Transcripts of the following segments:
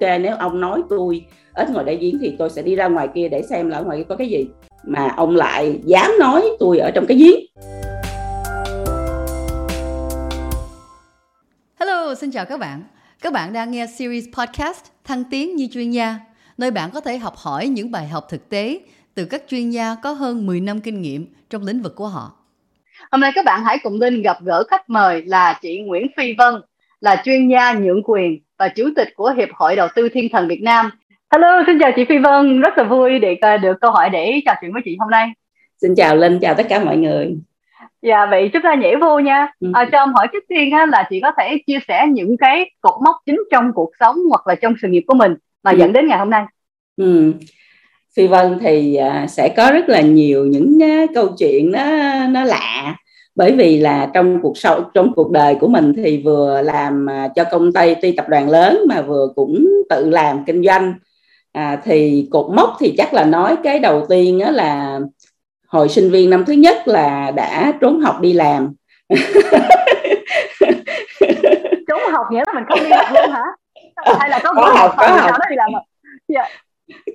nếu ông nói tôi ít ngồi đại giếng thì tôi sẽ đi ra ngoài kia để xem là ở ngoài kia có cái gì mà ông lại dám nói tôi ở trong cái giếng Hello, xin chào các bạn. Các bạn đang nghe series podcast Thăng tiến như chuyên gia, nơi bạn có thể học hỏi những bài học thực tế từ các chuyên gia có hơn 10 năm kinh nghiệm trong lĩnh vực của họ. Hôm nay các bạn hãy cùng Linh gặp gỡ khách mời là chị Nguyễn Phi Vân, là chuyên gia nhượng quyền và chủ tịch của Hiệp hội Đầu tư Thiên Thần Việt Nam. Hello, xin chào chị Phi Vân, rất là vui để được câu hỏi để trò chuyện với chị hôm nay. Xin chào Linh, chào tất cả mọi người. Dạ vậy chúng ta nhảy vô nha. À, cho ông hỏi trước tiên ha, là chị có thể chia sẻ những cái cột mốc chính trong cuộc sống hoặc là trong sự nghiệp của mình mà ừ. dẫn đến ngày hôm nay. Ừ. Phi Vân thì à, sẽ có rất là nhiều những uh, câu chuyện nó nó lạ bởi vì là trong cuộc sống trong cuộc đời của mình thì vừa làm uh, cho công ty ty tập đoàn lớn mà vừa cũng tự làm kinh doanh à, thì cột mốc thì chắc là nói cái đầu tiên đó là hồi sinh viên năm thứ nhất là đã trốn học đi làm trốn học nghĩa là mình không đi học luôn hả hay là có, có học có học đó đi làm à? dạ.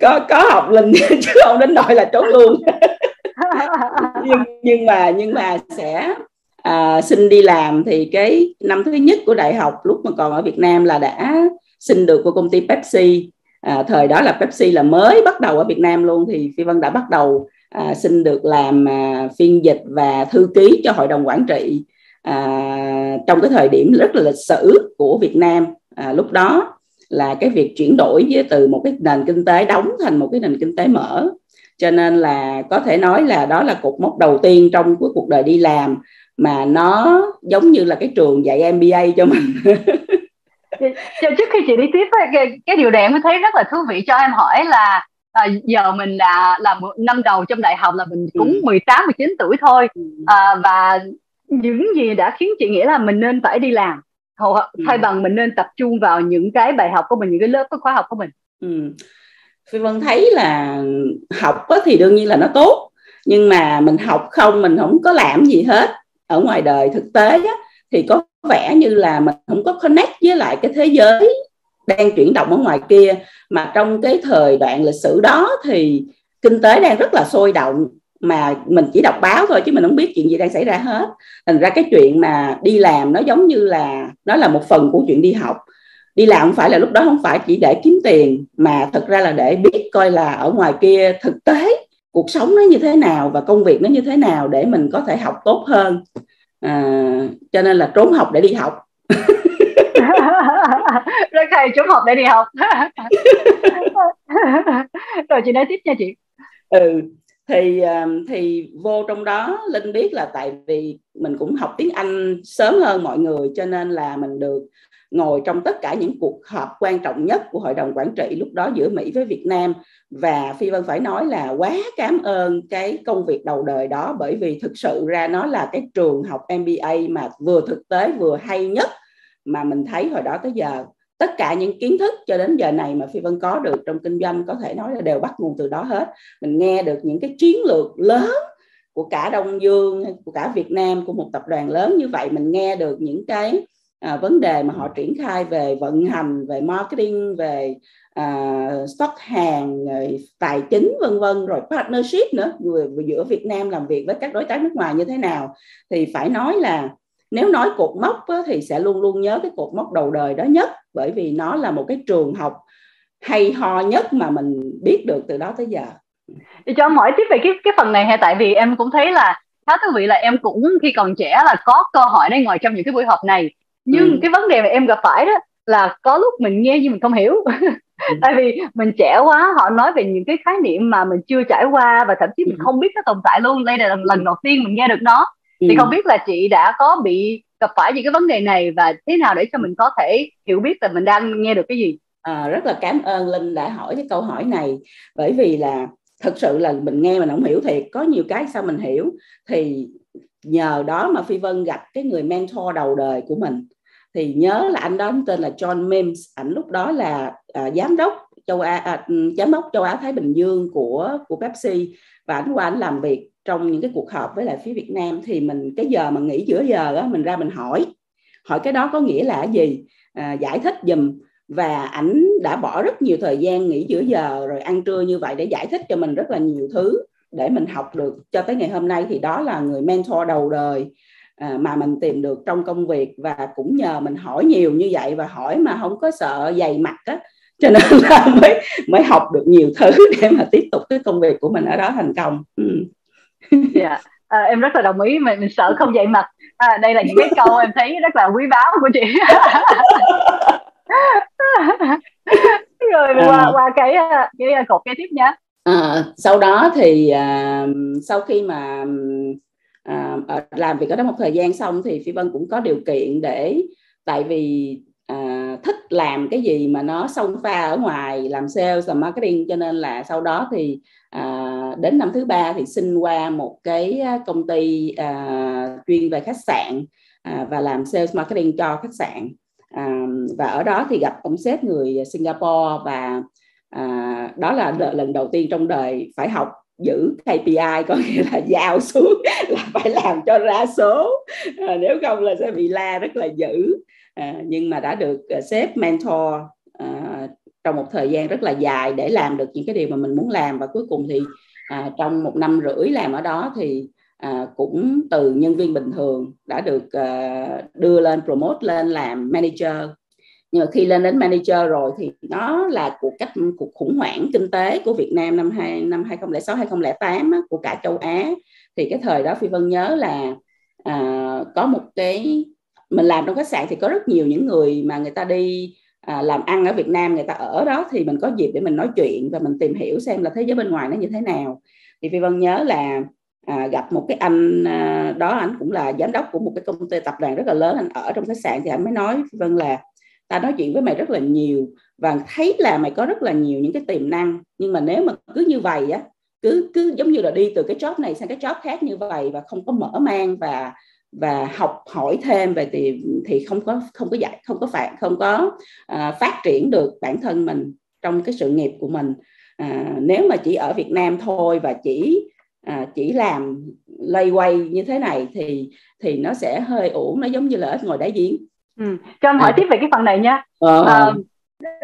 Có có học linh chứ không đến nỗi là trốn luôn. Nhưng nhưng mà nhưng mà sẽ à, xin đi làm thì cái năm thứ nhất của đại học lúc mà còn ở Việt Nam là đã xin được của công ty Pepsi. À, thời đó là Pepsi là mới bắt đầu ở Việt Nam luôn thì Phi Vân đã bắt đầu à, xin được làm à, phiên dịch và thư ký cho hội đồng quản trị à, trong cái thời điểm rất là lịch sử của Việt Nam à, lúc đó là cái việc chuyển đổi với từ một cái nền kinh tế đóng thành một cái nền kinh tế mở cho nên là có thể nói là đó là cột mốc đầu tiên trong cái cuộc đời đi làm mà nó giống như là cái trường dạy MBA cho mình trước khi chị đi tiếp cái, cái điều này em thấy rất là thú vị cho em hỏi là à, giờ mình là là năm đầu trong đại học là mình cũng ừ. 18 19 tuổi thôi ừ. à, và những gì đã khiến chị nghĩ là mình nên phải đi làm ừ. thay bằng mình nên tập trung vào những cái bài học của mình những cái lớp cái khóa học của mình ừ. Phi Vân thấy là học thì đương nhiên là nó tốt nhưng mà mình học không mình không có làm gì hết ở ngoài đời thực tế á, thì có vẻ như là mình không có connect với lại cái thế giới đang chuyển động ở ngoài kia mà trong cái thời đoạn lịch sử đó thì kinh tế đang rất là sôi động mà mình chỉ đọc báo thôi chứ mình không biết chuyện gì đang xảy ra hết. Thành ra cái chuyện mà đi làm nó giống như là nó là một phần của chuyện đi học. Đi làm không phải là lúc đó không phải chỉ để kiếm tiền mà thực ra là để biết coi là ở ngoài kia thực tế cuộc sống nó như thế nào và công việc nó như thế nào để mình có thể học tốt hơn. À, cho nên là trốn học để đi học. Rất hay trốn học để đi học. Rồi chị nói tiếp nha chị. Ừ thì ờ, thì vô trong đó, linh biết là tại vì mình cũng học tiếng anh sớm hơn mọi người, cho nên là mình được ngồi trong tất cả những cuộc họp quan trọng nhất của hội đồng quản trị lúc đó giữa Mỹ với Việt Nam. Và Phi Vân phải nói là quá cảm ơn cái công việc đầu đời đó, bởi vì thực sự ra nó là cái trường học MBA mà vừa thực tế vừa hay nhất mà mình thấy hồi đó tới giờ tất cả những kiến thức cho đến giờ này mà phi vân có được trong kinh doanh có thể nói là đều bắt nguồn từ đó hết. Mình nghe được những cái chiến lược lớn của cả đông dương của cả việt nam của một tập đoàn lớn như vậy mình nghe được những cái à, vấn đề mà họ triển khai về vận hành về marketing về à, stock hàng rồi tài chính vân vân rồi partnership nữa giữa Việt Nam làm việc với các đối tác nước ngoài như thế nào. Thì phải nói là nếu nói cột mốc á, thì sẽ luôn luôn nhớ cái cột mốc đầu đời đó nhất bởi vì nó là một cái trường học hay ho nhất mà mình biết được từ đó tới giờ thì cho em hỏi tiếp về cái cái phần này hay tại vì em cũng thấy là khá thú vị là em cũng khi còn trẻ là có cơ hội để ngồi trong những cái buổi họp này nhưng ừ. cái vấn đề mà em gặp phải đó là có lúc mình nghe nhưng mình không hiểu ừ. tại vì mình trẻ quá họ nói về những cái khái niệm mà mình chưa trải qua và thậm chí mình ừ. không biết nó tồn tại luôn đây là lần đầu tiên mình nghe được nó ừ. thì không biết là chị đã có bị gặp phải những cái vấn đề này và thế nào để cho mình có thể hiểu biết là mình đang nghe được cái gì? À, rất là cảm ơn linh đã hỏi cái câu hỏi này. Bởi vì là thực sự là mình nghe mình không hiểu thiệt. Có nhiều cái sao mình hiểu. Thì nhờ đó mà phi vân gặp cái người mentor đầu đời của mình. Thì nhớ là anh đó tên là John Mims. Ảnh lúc đó là à, giám đốc châu Á à, giám đốc châu Á Thái Bình Dương của của Pepsi. Và anh qua anh làm việc trong những cái cuộc họp với lại phía Việt Nam thì mình cái giờ mà nghỉ giữa giờ đó mình ra mình hỏi. Hỏi cái đó có nghĩa là gì? À, giải thích dùm và ảnh đã bỏ rất nhiều thời gian nghỉ giữa giờ rồi ăn trưa như vậy để giải thích cho mình rất là nhiều thứ để mình học được cho tới ngày hôm nay. Thì đó là người mentor đầu đời à, mà mình tìm được trong công việc. Và cũng nhờ mình hỏi nhiều như vậy và hỏi mà không có sợ dày mặt á. Cho nên là mới mới học được nhiều thứ để mà tiếp tục cái công việc của mình ở đó thành công. Ừ. Yeah. Dạ. À, em rất là đồng ý mình, mình sợ không dày mặt à, đây là những cái câu em thấy rất là quý báu của chị rồi à. qua qua cái cái cột kế tiếp nhé à, sau đó thì à, sau khi mà à, làm việc ở đó một thời gian xong thì phi vân cũng có điều kiện để tại vì à, thích làm cái gì mà nó song pha ở ngoài làm sales làm marketing cho nên là sau đó thì à, đến năm thứ ba thì xin qua một cái à, công ty à, chuyên về khách sạn à, và làm sales marketing cho khách sạn. À, và ở đó thì gặp ông sếp người Singapore và à, đó là lần đầu tiên trong đời phải học giữ KPI có nghĩa là giao xuống là phải làm cho ra số. À, nếu không là sẽ bị la rất là dữ. À, nhưng mà đã được uh, sếp mentor uh, trong một thời gian rất là dài để làm được những cái điều mà mình muốn làm. Và cuối cùng thì à, trong một năm rưỡi làm ở đó thì à, cũng từ nhân viên bình thường đã được à, đưa lên promote lên làm manager. Nhưng mà khi lên đến manager rồi thì nó là cuộc cách cuộc khủng hoảng kinh tế của Việt Nam năm hai năm 2006 2008 á, của cả châu Á. Thì cái thời đó Phi Vân nhớ là à, có một cái mình làm trong khách sạn thì có rất nhiều những người mà người ta đi à, làm ăn ở Việt Nam người ta ở đó thì mình có dịp để mình nói chuyện và mình tìm hiểu xem là thế giới bên ngoài nó như thế nào. Thì Phi Vân nhớ là à, gặp một cái anh à, đó anh cũng là giám đốc của một cái công ty tập đoàn rất là lớn anh ở trong khách sạn thì anh mới nói Phi Vân là ta nói chuyện với mày rất là nhiều và thấy là mày có rất là nhiều những cái tiềm năng nhưng mà nếu mà cứ như vậy á cứ cứ giống như là đi từ cái job này sang cái job khác như vậy và không có mở mang và và học hỏi thêm về thì thì không có không có dạy không có phạt không có à, phát triển được bản thân mình trong cái sự nghiệp của mình à, nếu mà chỉ ở Việt Nam thôi và chỉ à, chỉ làm lay quay như thế này thì thì nó sẽ hơi ổn nó giống như là ít ngồi đá giếng ừ. cho em hỏi à. tiếp về cái phần này nha ờ. à,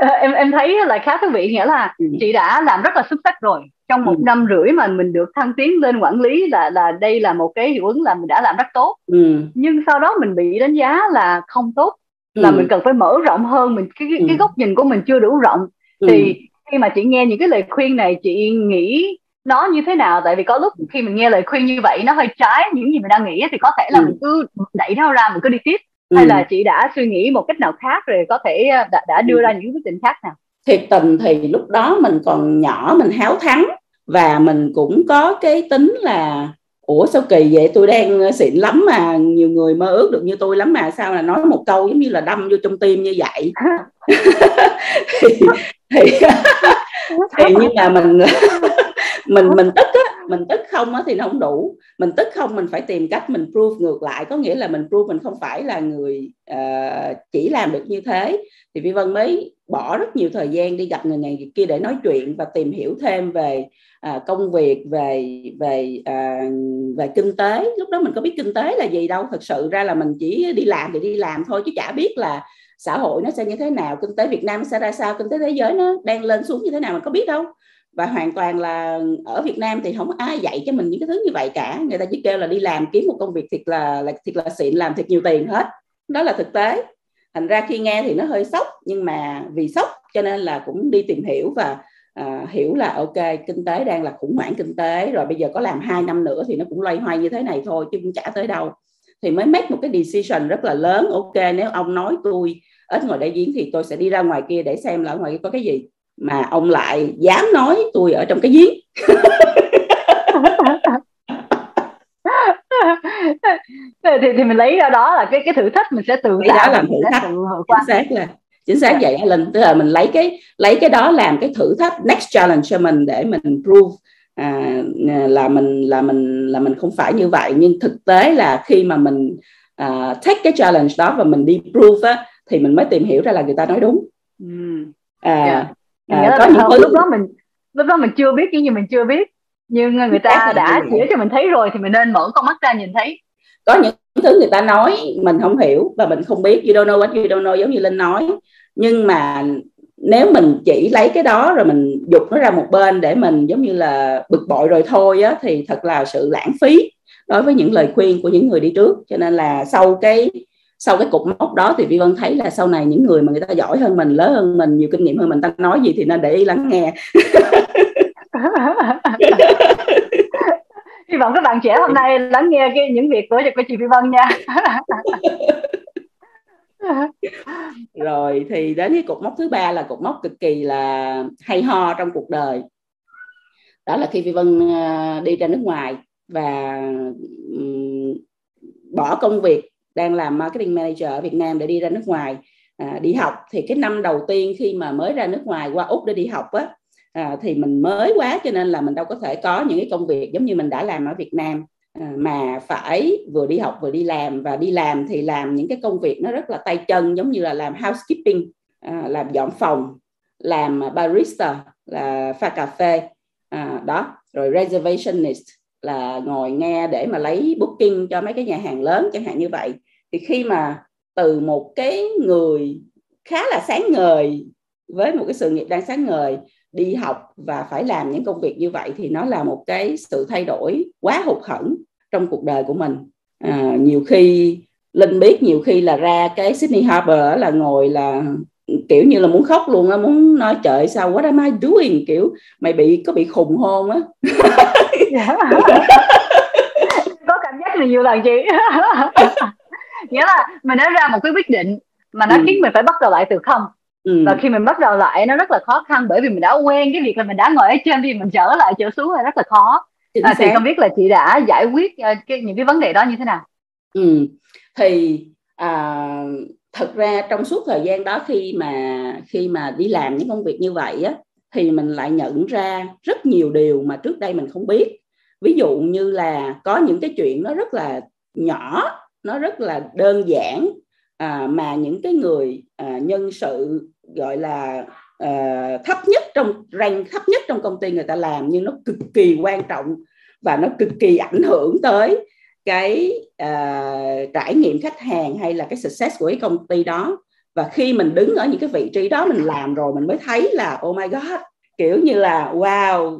em em thấy là khá thú vị nghĩa là ừ. chị đã làm rất là xuất sắc rồi trong một ừ. năm rưỡi mà mình được thăng tiến lên quản lý là là đây là một cái hiệu ứng là mình đã làm rất tốt ừ. nhưng sau đó mình bị đánh giá là không tốt là ừ. mình cần phải mở rộng hơn mình cái cái, ừ. cái góc nhìn của mình chưa đủ rộng ừ. thì khi mà chị nghe những cái lời khuyên này chị nghĩ nó như thế nào tại vì có lúc khi mình nghe lời khuyên như vậy nó hơi trái những gì mình đang nghĩ thì có thể là ừ. mình cứ đẩy nó ra mình cứ đi tiếp ừ. hay là chị đã suy nghĩ một cách nào khác rồi có thể ờ, đã, đã đưa ừ. ra những quyết định khác nào thiệt tình thì lúc đó mình còn nhỏ mình háo thắng và mình cũng có cái tính là ủa sao kỳ vậy tôi đang xịn lắm mà nhiều người mơ ước được như tôi lắm mà sao là nói một câu giống như là đâm vô trong tim như vậy thì thì, thì nhưng mà mình mình mình tức á mình tức không á thì nó không đủ. Mình tức không mình phải tìm cách mình prove ngược lại có nghĩa là mình prove mình không phải là người uh, chỉ làm được như thế. Thì vi vân mới bỏ rất nhiều thời gian đi gặp người này người kia để nói chuyện và tìm hiểu thêm về uh, công việc về về uh, về kinh tế. Lúc đó mình có biết kinh tế là gì đâu thật sự ra là mình chỉ đi làm thì đi làm thôi chứ chả biết là xã hội nó sẽ như thế nào kinh tế Việt Nam sẽ ra sao kinh tế thế giới nó đang lên xuống như thế nào mình có biết đâu. Và hoàn toàn là ở Việt Nam thì không có ai dạy cho mình những cái thứ như vậy cả. Người ta chỉ kêu là đi làm kiếm một công việc thiệt là, là thiệt là xịn làm thiệt nhiều tiền hết. Đó là thực tế. Thành ra khi nghe thì nó hơi sốc nhưng mà vì sốc cho nên là cũng đi tìm hiểu và à, hiểu là ok kinh tế đang là khủng hoảng kinh tế rồi bây giờ có làm hai năm nữa thì nó cũng loay hoay như thế này thôi chứ cũng chả tới đâu. Thì mới make một cái decision rất là lớn. Ok nếu ông nói tôi ít ngồi đại giếng thì tôi sẽ đi ra ngoài kia để xem là ở ngoài kia có cái gì. Mà ông lại dám nói tôi ở trong cái giếng. Thì, thì mình lấy ra đó là cái cái thử thách mình sẽ tự cái đó làm thử thách. chính xác là chính xác vậy linh tức là mình lấy cái lấy cái đó làm cái thử thách next challenge cho mình để mình prove à, là mình là mình là mình không phải như vậy. Nhưng thực tế là khi mà mình uh, take cái challenge đó và mình đi prove á, thì mình mới tìm hiểu ra là người ta nói đúng ừ. à, yeah. Dạ. à, có những thứ... lúc đó mình lúc đó mình chưa biết những gì mình chưa biết nhưng người ta đã chỉ cho mình thấy rồi thì mình nên mở con mắt ra nhìn thấy có những thứ người ta nói mình không hiểu và mình không biết you don't know what you don't know giống như linh nói nhưng mà nếu mình chỉ lấy cái đó rồi mình dục nó ra một bên để mình giống như là bực bội rồi thôi á thì thật là sự lãng phí đối với những lời khuyên của những người đi trước cho nên là sau cái sau cái cục mốc đó thì vi vân thấy là sau này những người mà người ta giỏi hơn mình lớn hơn mình nhiều kinh nghiệm hơn mình ta nói gì thì nên để ý lắng nghe. Hy vọng các bạn trẻ hôm nay lắng nghe cái những việc của của chị vi vân nha. Rồi thì đến cái cột mốc thứ ba là cột mốc cực kỳ là hay ho trong cuộc đời. Đó là khi vi vân à, đi ra nước ngoài và bỏ công việc đang làm marketing manager ở Việt Nam để đi ra nước ngoài à, đi học. Thì cái năm đầu tiên khi mà mới ra nước ngoài qua úc để đi học á à, thì mình mới quá cho nên là mình đâu có thể có những cái công việc giống như mình đã làm ở Việt Nam. À, mà phải vừa đi học vừa đi làm và đi làm thì làm những cái công việc nó rất là tay chân giống như là làm housekeeping à, làm dọn phòng làm barista là pha cà phê à, đó. Rồi reservationist là ngồi nghe để mà lấy booking cho mấy cái nhà hàng lớn chẳng hạn như vậy. Thì khi mà từ một cái người khá là sáng ngời với một cái sự nghiệp đang sáng ngời đi học và phải làm những công việc như vậy thì nó là một cái sự thay đổi quá hụt hẫng trong cuộc đời của mình. À, nhiều khi linh biết nhiều khi là ra cái Sydney Harbour là ngồi là kiểu như là muốn khóc luôn á muốn nói trời sao what am I doing? Kiểu mày bị có bị khùng hôn á? có cảm giác này nhiều lần chị nghĩa là mình đã ra một cái quyết định mà nó ừ. khiến mình phải bắt đầu lại từ không ừ. và khi mình bắt đầu lại nó rất là khó khăn bởi vì mình đã quen cái việc là mình đã ngồi ở trên thì mình trở lại trở xuống là rất là khó à, thì không biết là chị đã giải quyết uh, cái, những cái vấn đề đó như thế nào ừ. thì à, thật ra trong suốt thời gian đó khi mà khi mà đi làm những công việc như vậy á thì mình lại nhận ra rất nhiều điều mà trước đây mình không biết ví dụ như là có những cái chuyện nó rất là nhỏ nó rất là đơn giản à, mà những cái người à, nhân sự gọi là à, thấp nhất trong rank thấp nhất trong công ty người ta làm nhưng nó cực kỳ quan trọng và nó cực kỳ ảnh hưởng tới cái uh, trải nghiệm khách hàng hay là cái success của cái công ty đó. Và khi mình đứng ở những cái vị trí đó mình làm rồi mình mới thấy là oh my god kiểu như là wow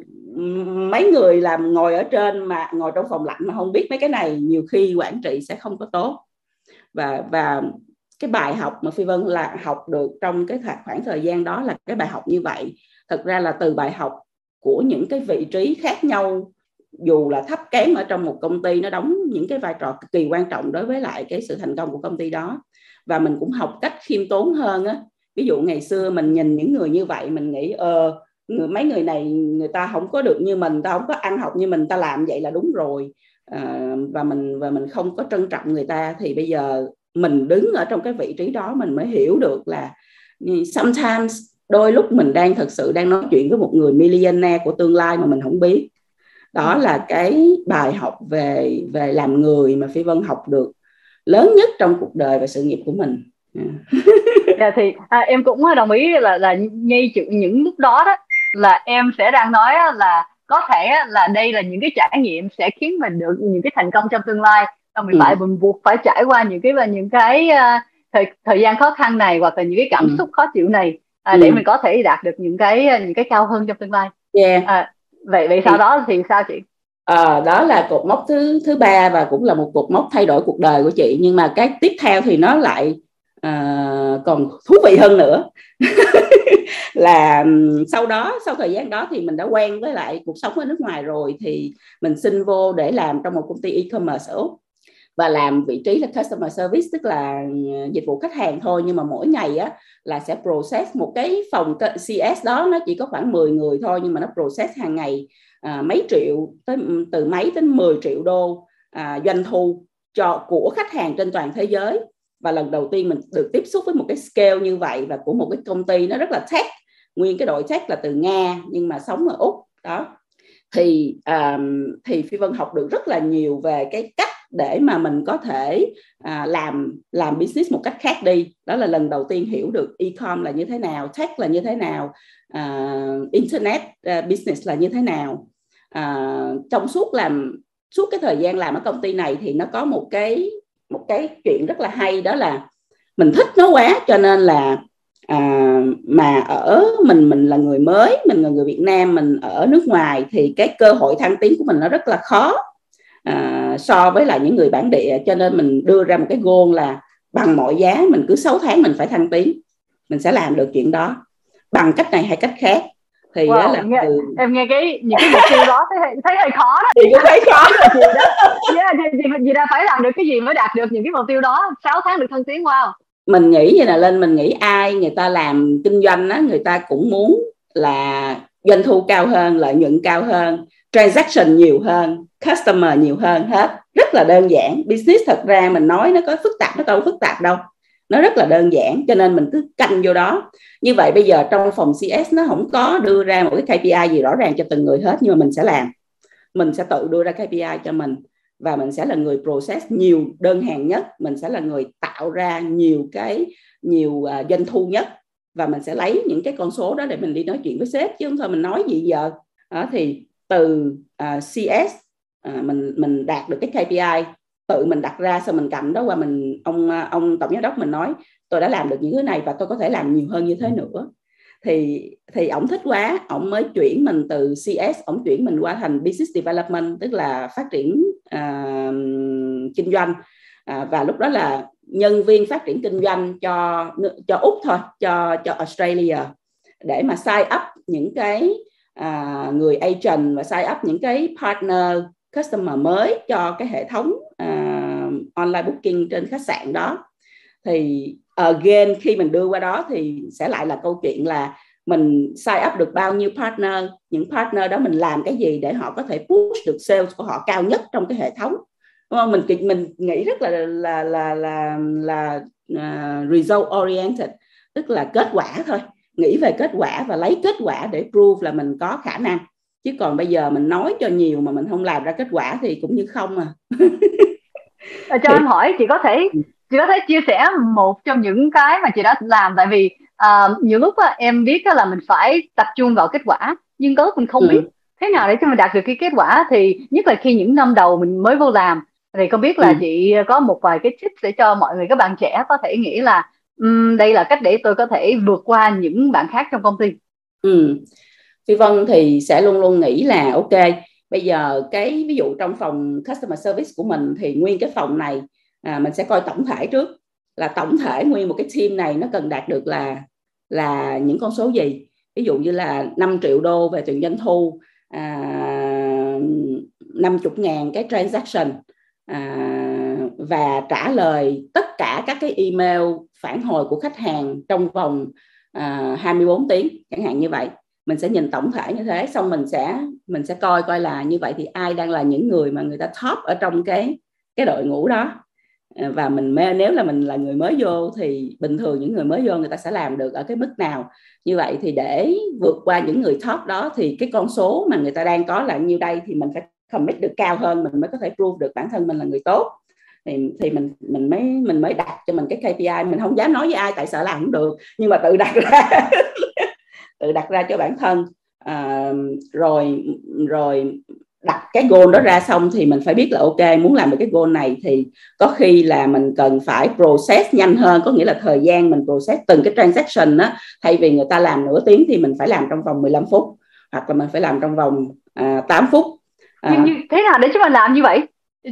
mấy người làm ngồi ở trên mà ngồi trong phòng lạnh mà không biết mấy cái này, nhiều khi quản trị sẽ không có tốt. Và và cái bài học mà phi vân là học được trong cái khoảng thời gian đó là cái bài học như vậy. Thật ra là từ bài học của những cái vị trí khác nhau, dù là thấp kém ở trong một công ty, nó đóng những cái vai trò cực kỳ quan trọng đối với lại cái sự thành công của công ty đó. Và mình cũng học cách khiêm tốn hơn á. Ví dụ ngày xưa mình nhìn những người như vậy, mình nghĩ ờ người mấy người này người ta không có được như mình ta không có ăn học như mình ta làm vậy là đúng rồi. À, và mình và mình không có trân trọng người ta. Thì bây giờ mình đứng ở trong cái vị trí đó mình mới hiểu được là sometimes đôi lúc mình đang thật sự đang nói chuyện với một người millionaire của tương lai mà mình không biết. Đó là cái bài học về về làm người mà phi vân học được lớn nhất trong cuộc đời và sự nghiệp của mình. Yeah. dạ thì à, em cũng đồng ý là là ngay những lúc đó đó là em sẽ đang nói là có thể là đây là những cái trải nghiệm sẽ khiến mình được những cái thành công trong tương lai và mình ừ. phải mình buộc phải trải qua những cái và những cái uh, thời thời gian khó khăn này hoặc là những cái cảm ừ. xúc khó chịu này à, để ừ. mình có thể đạt được những cái những cái cao hơn trong tương lai yeah. à, vậy vậy sau đó thì sao chị à, đó là cột mốc thứ thứ ba và cũng là một cột mốc thay đổi cuộc đời của chị nhưng mà cái tiếp theo thì nó lại à, còn thú vị hơn nữa. Là sau đó sau thời gian đó thì mình đã quen với lại cuộc sống ở nước ngoài rồi thì mình xin vô để làm trong một công ty e-commerce ở Úc. Và làm vị trí là customer service tức là dịch vụ khách hàng thôi nhưng mà mỗi ngày á là sẽ process một cái phòng CS đó nó chỉ có khoảng 10 người thôi nhưng mà nó process hàng ngày à, mấy triệu tới từ mấy đến 10 triệu đô à, doanh thu cho của khách hàng trên toàn thế giới và lần đầu tiên mình được tiếp xúc với một cái scale như vậy và của một cái công ty nó rất là tech. Nguyên cái đội tech là từ nga nhưng mà sống ở úc đó. Thì um, thì phi vân học được rất là nhiều về cái cách để mà mình có thể à, làm làm business một cách khác đi. Đó là lần đầu tiên hiểu được e-com là như thế nào tech là như thế nào à, internet uh, business là như thế nào. À, trong suốt làm suốt cái thời gian làm ở công ty này thì nó có một cái một cái chuyện rất là hay đó là mình thích nó quá cho nên là à, mà ở mình mình là người mới mình là người Việt Nam mình ở nước ngoài thì cái cơ hội thăng tiến của mình nó rất là khó à, so với lại những người bản địa. Cho nên mình đưa ra một cái goal là bằng mọi giá mình cứ 6 tháng mình phải thăng tiến mình sẽ làm được chuyện đó. Bằng cách này hay cách khác thì wow, là nghe, từ... em nghe cái những cái mục tiêu đó thấy thấy hơi khó đó. Thì cũng thấy khó. Gì đó. Yeah, thì, thì, thì đã phải làm được cái gì mới đạt được những cái mục tiêu đó? 6 tháng được thăng tiến wow. Mình nghĩ như là lên mình nghĩ ai người ta làm kinh doanh á người ta cũng muốn là doanh thu cao hơn lợi nhuận cao hơn transaction nhiều hơn customer nhiều hơn hết. Rất là đơn giản. Business thật ra mình nói nó có phức tạp nó đâu phức tạp đâu nó rất là đơn giản cho nên mình cứ canh vô đó. Như vậy bây giờ trong phòng CS nó không có đưa ra một cái KPI gì rõ ràng cho từng người hết nhưng mà mình sẽ làm. Mình sẽ tự đưa ra KPI cho mình và mình sẽ là người process nhiều đơn hàng nhất. Mình sẽ là người tạo ra nhiều cái nhiều uh, doanh thu nhất. Và mình sẽ lấy những cái con số đó để mình đi nói chuyện với sếp chứ không thôi mình nói gì giờ. Đó, thì từ à, uh, CS uh, à, mình mình đạt được cái KPI tự mình đặt ra xong mình cầm đó qua mình ông ông tổng giám đốc mình nói tôi đã làm được những thứ này và tôi có thể làm nhiều hơn như thế nữa. Thì thì ổng thích quá ổng mới chuyển mình từ CS ổng chuyển mình qua thành business development tức là phát triển uh, kinh doanh. Uh, và lúc đó là nhân viên phát triển kinh doanh cho cho úc thôi cho cho Australia để mà sign up những cái uh, người agent và sign up những cái partner customer mới cho cái hệ thống uh, online booking trên khách sạn đó. Thì again khi mình đưa qua đó thì sẽ lại là câu chuyện là mình sign up được bao nhiêu partner những partner đó mình làm cái gì để họ có thể push được sales của họ cao nhất trong cái hệ thống. Đúng không? Mình mình nghĩ rất là là là là là uh, result oriented tức là kết quả thôi. Nghĩ về kết quả và lấy kết quả để prove là mình có khả năng chứ còn bây giờ mình nói cho nhiều mà mình không làm ra kết quả thì cũng như không à cho thì... em hỏi chị có thể chị có thể chia sẻ một trong những cái mà chị đã làm tại vì uh, nhiều lúc á, em biết là mình phải tập trung vào kết quả nhưng có lúc mình không ừ. biết thế nào để cho mình đạt được cái kết quả thì nhất là khi những năm đầu mình mới vô làm thì không biết là ừ. chị có một vài cái tips để cho mọi người các bạn trẻ có thể nghĩ là um, đây là cách để tôi có thể vượt qua những bạn khác trong công ty ừ. Phi Vân thì sẽ luôn luôn nghĩ là ok bây giờ cái ví dụ trong phòng customer service của mình thì nguyên cái phòng này à, mình sẽ coi tổng thể trước. Là tổng thể nguyên một cái team này nó cần đạt được là là những con số gì? Ví dụ như là 5 triệu đô về tiền doanh thu à, 50 ngàn cái transaction à, và trả lời tất cả các cái email phản hồi của khách hàng trong vòng à, 24 tiếng chẳng hạn như vậy mình sẽ nhìn tổng thể như thế, xong mình sẽ mình sẽ coi coi là như vậy thì ai đang là những người mà người ta top ở trong cái cái đội ngũ đó. À, và mình nếu là mình là người mới vô thì bình thường những người mới vô người ta sẽ làm được ở cái mức nào. Như vậy thì để vượt qua những người top đó thì cái con số mà người ta đang có là nhiêu đây thì mình phải commit được cao hơn, mình mới có thể prove được bản thân mình là người tốt. Thì thì mình mình mới mình mới đặt cho mình cái KPI mình không dám nói với ai tại sợ làm không được, nhưng mà tự đặt ra. tự đặt ra cho bản thân. À, rồi rồi đặt cái goal đó ra xong thì mình phải biết là ok muốn làm được cái goal này thì có khi là mình cần phải process nhanh hơn có nghĩa là thời gian mình process từng cái transaction á. Thay vì người ta làm nửa tiếng thì mình phải làm trong vòng 15 phút hoặc là mình phải làm trong vòng à, 8 phút. À. nhưng, nhưng thế nào để chúng mình làm như vậy?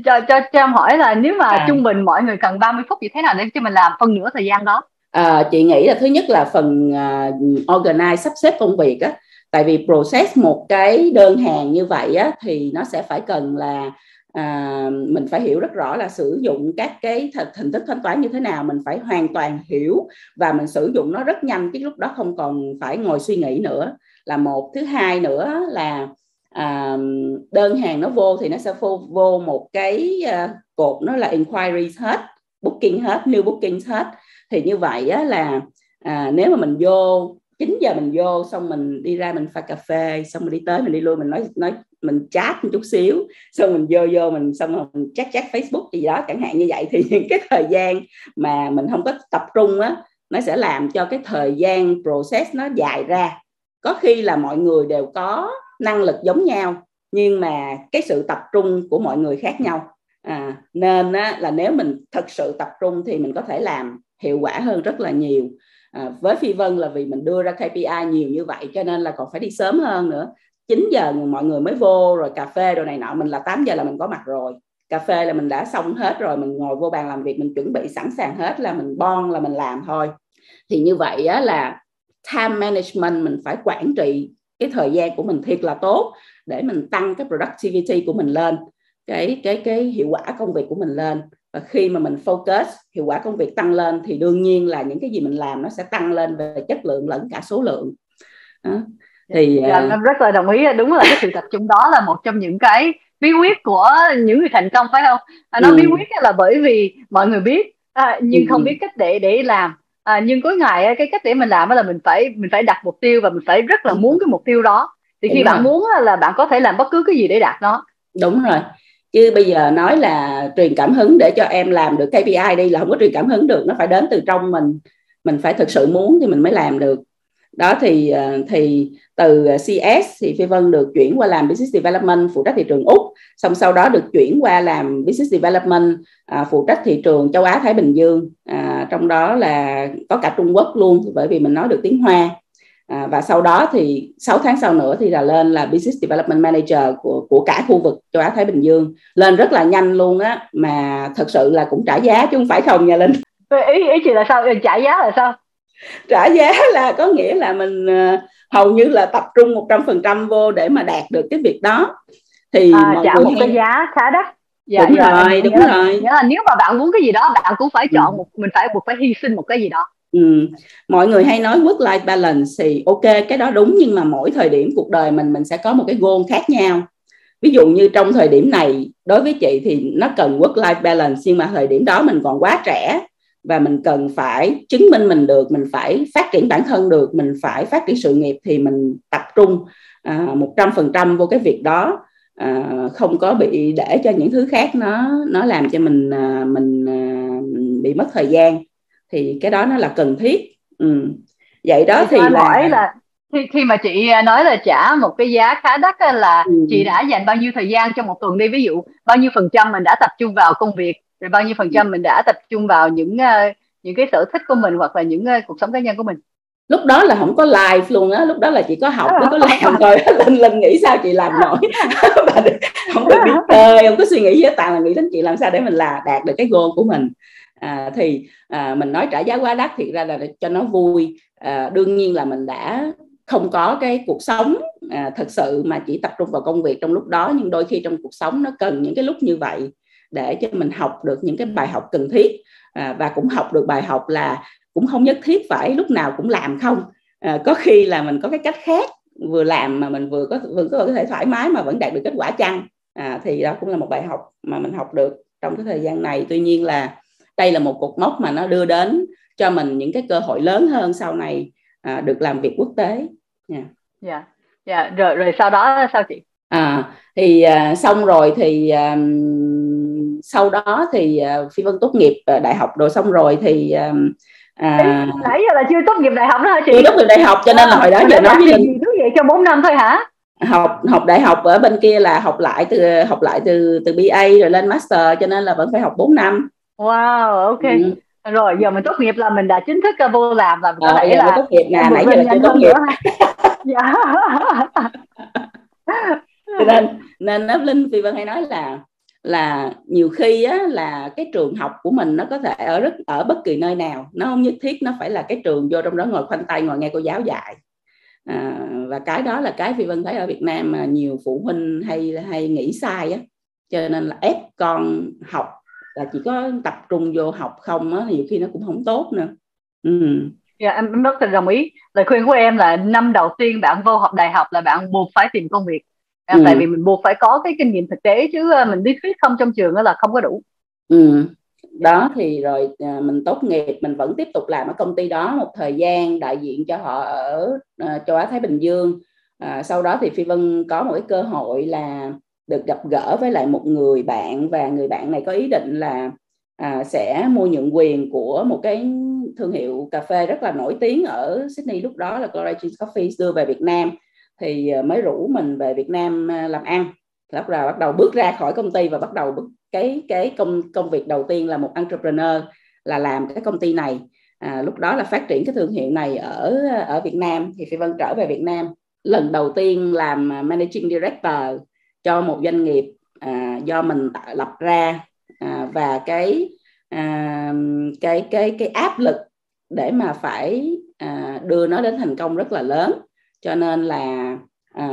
Cho cho cho em hỏi là nếu mà à. trung bình mọi người cần 30 phút thì thế nào để cho mình làm phân nửa thời gian đó à, chị nghĩ là thứ nhất là phần uh, organize sắp xếp công việc á. Tại vì process một cái đơn hàng như vậy á thì nó sẽ phải cần là à, mình phải hiểu rất rõ là sử dụng các cái hình thức thanh toán như thế nào. Mình phải hoàn toàn hiểu và mình sử dụng nó rất nhanh cái lúc đó không còn phải ngồi suy nghĩ nữa. Là một. Thứ hai nữa là à, đơn hàng nó vô thì nó sẽ vô, vô một cái à, cột nó là inquiries hết booking hết new booking hết thì như vậy á, là à, nếu mà mình vô 9 giờ mình vô xong mình đi ra mình pha cà phê xong mình đi tới mình đi lui mình nói nói mình chat một chút xíu xong mình vô vô mình xong rồi mình chat chat Facebook gì đó chẳng hạn như vậy. Thì những cái thời gian mà mình không có tập trung á nó sẽ làm cho cái thời gian process nó dài ra. Có khi là mọi người đều có năng lực giống nhau nhưng mà cái sự tập trung của mọi người khác nhau. À, nên á, là nếu mình thật sự tập trung thì mình có thể làm hiệu quả hơn rất là nhiều. À, với phi vân là vì mình đưa ra KPI nhiều như vậy cho nên là còn phải đi sớm hơn nữa. 9 giờ mọi người mới vô rồi cà phê đồ này nọ mình là 8 giờ là mình có mặt rồi. Cà phê là mình đã xong hết rồi mình ngồi vô bàn làm việc mình chuẩn bị sẵn sàng hết là mình bon là mình làm thôi. Thì như vậy á, là time management mình phải quản trị cái thời gian của mình thiệt là tốt để mình tăng cái productivity của mình lên cái cái cái hiệu quả công việc của mình lên và khi mà mình focus hiệu quả công việc tăng lên thì đương nhiên là những cái gì mình làm nó sẽ tăng lên về chất lượng lẫn cả số lượng. Đó. thì dạ, uh... em rất là đồng ý. Đúng là cái sự tập trung đó là một trong những cái bí quyết của những người thành công phải không? À, nói ừ. bí quyết là bởi vì mọi người biết. À, nhưng ừ. không biết cách để để làm. À, nhưng cuối ngày cái cách để mình làm là mình phải mình phải đặt mục tiêu và mình phải rất là muốn cái mục tiêu đó. Thì khi bạn muốn là bạn có thể làm bất cứ cái gì để đạt nó. Đúng rồi chứ bây giờ nói là truyền cảm hứng để cho em làm được KPI đi là không có truyền cảm hứng được nó phải đến từ trong mình. Mình phải thực sự muốn thì mình mới làm được. Đó thì ờ, thì từ ờ, CS thì Phi Vân được chuyển qua làm Business Development phụ trách thị trường Úc. Xong sau đó được chuyển qua làm Business Development à, phụ trách thị trường châu Á Thái Bình Dương. À, trong đó là có cả Trung Quốc luôn bởi vì mình nói được tiếng Hoa à, và sau đó thì 6 tháng sau nữa thì là lên là Business Development Manager của của cả khu vực châu Á Thái Bình Dương. Lên rất là nhanh luôn á mà thật sự là cũng trả giá chứ không phải không nha Linh. Ý ý chị là sao? Trả giá là sao? Trả giá là có nghĩa là mình uh, hầu như là tập trung một trăm phần trăm vô để mà đạt được cái việc đó. Thì à, trả một cái giá khá đắt. Dạ, đúng dạ, rồi đúng là, rồi. nghĩa là nếu mà bạn muốn cái gì đó bạn cũng phải chọn ừ. một mình phải buộc phải hy sinh một cái gì đó Ừ. mọi người hay nói work life balance thì ok cái đó đúng nhưng mà mỗi thời điểm cuộc đời mình mình sẽ có một cái goal khác nhau. Ví dụ như trong thời điểm này đối với chị thì nó cần work life balance nhưng mà thời điểm đó mình còn quá trẻ và mình cần phải chứng minh mình được mình phải phát triển bản thân được mình phải phát triển sự nghiệp thì mình tập trung à, một trăm phần trăm vô cái việc đó. À, không có bị để cho những thứ khác nó nó làm cho mình à, mình à, bị mất thời gian thì cái đó nó là cần thiết. Ừ. vậy đó thì, thì là hỏi là khi khi mà chị nói là trả một cái giá khá đắt là ừ. chị đã dành bao nhiêu thời gian trong một tuần đi? Ví dụ bao nhiêu phần trăm mình đã tập trung vào công việc rồi bao nhiêu phần trăm mình đã tập trung vào những uh, những cái sở thích của mình hoặc là những uh, cuộc sống cá nhân của mình? Lúc đó là không có live luôn á. Lúc đó là chỉ có học mới có làm thôi linh linh nghĩ sao chị làm nổi. Không được biết chơi không có suy nghĩ hết. Toàn là nghĩ đến chị làm sao để mình là đạt được cái goal của mình à, thì à, mình nói trả giá quá đắt thì ra là cho nó vui. À, đương nhiên là mình đã không có cái cuộc sống à, thật sự mà chỉ tập trung vào công việc trong lúc đó nhưng đôi khi trong cuộc sống nó cần những cái lúc như vậy để cho mình học được những cái bài học cần thiết. À, và cũng học được bài học là cũng không nhất thiết phải lúc nào cũng làm không. À, có khi là mình có cái cách khác vừa làm mà mình vừa có vừa có thể thoải mái mà vẫn đạt được kết quả chăng. À, thì đó cũng là một bài học mà mình học được trong cái thời gian này. Tuy nhiên là đây là một cột mốc mà nó đưa đến cho mình những cái cơ hội lớn hơn sau này à, được làm việc quốc tế nha yeah. yeah. yeah. rồi rồi sau đó sao chị à thì à, xong rồi thì à, sau đó thì à, phi vân tốt nghiệp à, đại học rồi xong rồi thì à, à, nãy giờ là chưa tốt nghiệp đại học đó hả chị chưa tốt nghiệp đại học cho nên là hồi đó giờ nói với linh cứ vậy cho 4 năm thôi hả học học đại học ở bên kia là học lại từ học lại từ từ BA rồi lên master cho nên là vẫn phải học 4 năm wow ok. Ừ. rồi giờ mình tốt nghiệp là mình đã chính thức vô làm và mình có ờ, thể là tốt nghiệp nè nãy giờ chưa tốt nghiệp. dạ. Nên nên nó linh phi vân hay nói là là nhiều khi á, là cái trường học của mình nó có thể ở rất ở bất kỳ nơi nào nó không nhất thiết nó phải là cái trường vô trong đó ngồi khoanh tay ngồi nghe cô giáo dạy. À, và cái đó là cái phi vân thấy ở việt nam mà nhiều phụ huynh hay hay nghĩ sai á. Cho nên là ép con học là chỉ có tập trung vô học không á nhiều khi nó cũng không tốt nữa ừ. Dạ, em rất là đồng ý. Lời khuyên của em là năm đầu tiên bạn vô học đại học là bạn buộc phải tìm công việc. À, ừ. Tại vì mình buộc phải có cái kinh nghiệm thực tế chứ ờ, mình lý thuyết không trong trường đó là không có đủ. Ừ. Đó thì rồi à, mình tốt nghiệp mình vẫn tiếp tục làm ở công ty đó một thời gian đại diện cho họ ở châu Á Thái Bình Dương. À, sau đó thì Phi Vân có một cái cơ hội là được gặp gỡ với lại một người bạn và người bạn này có ý định là à, sẽ mua nhượng quyền của một cái thương hiệu cà phê rất là nổi tiếng ở Sydney lúc đó là Collagen Coffee đưa về Việt Nam. Thì à, mới rủ mình về Việt Nam à, làm ăn. Lúc là bắt đầu bước ra khỏi công ty và bắt đầu bước cái cái công công việc đầu tiên là một entrepreneur là làm cái công ty này. À, lúc đó là phát triển cái thương hiệu này ở ở Việt Nam. Thì Phi Vân trở về Việt Nam. Lần đầu tiên làm à, managing director cho một doanh nghiệp à, do mình lập ra à, và cái à, cái cái cái áp lực để mà phải à, đưa nó đến thành công rất là lớn. Cho nên là à,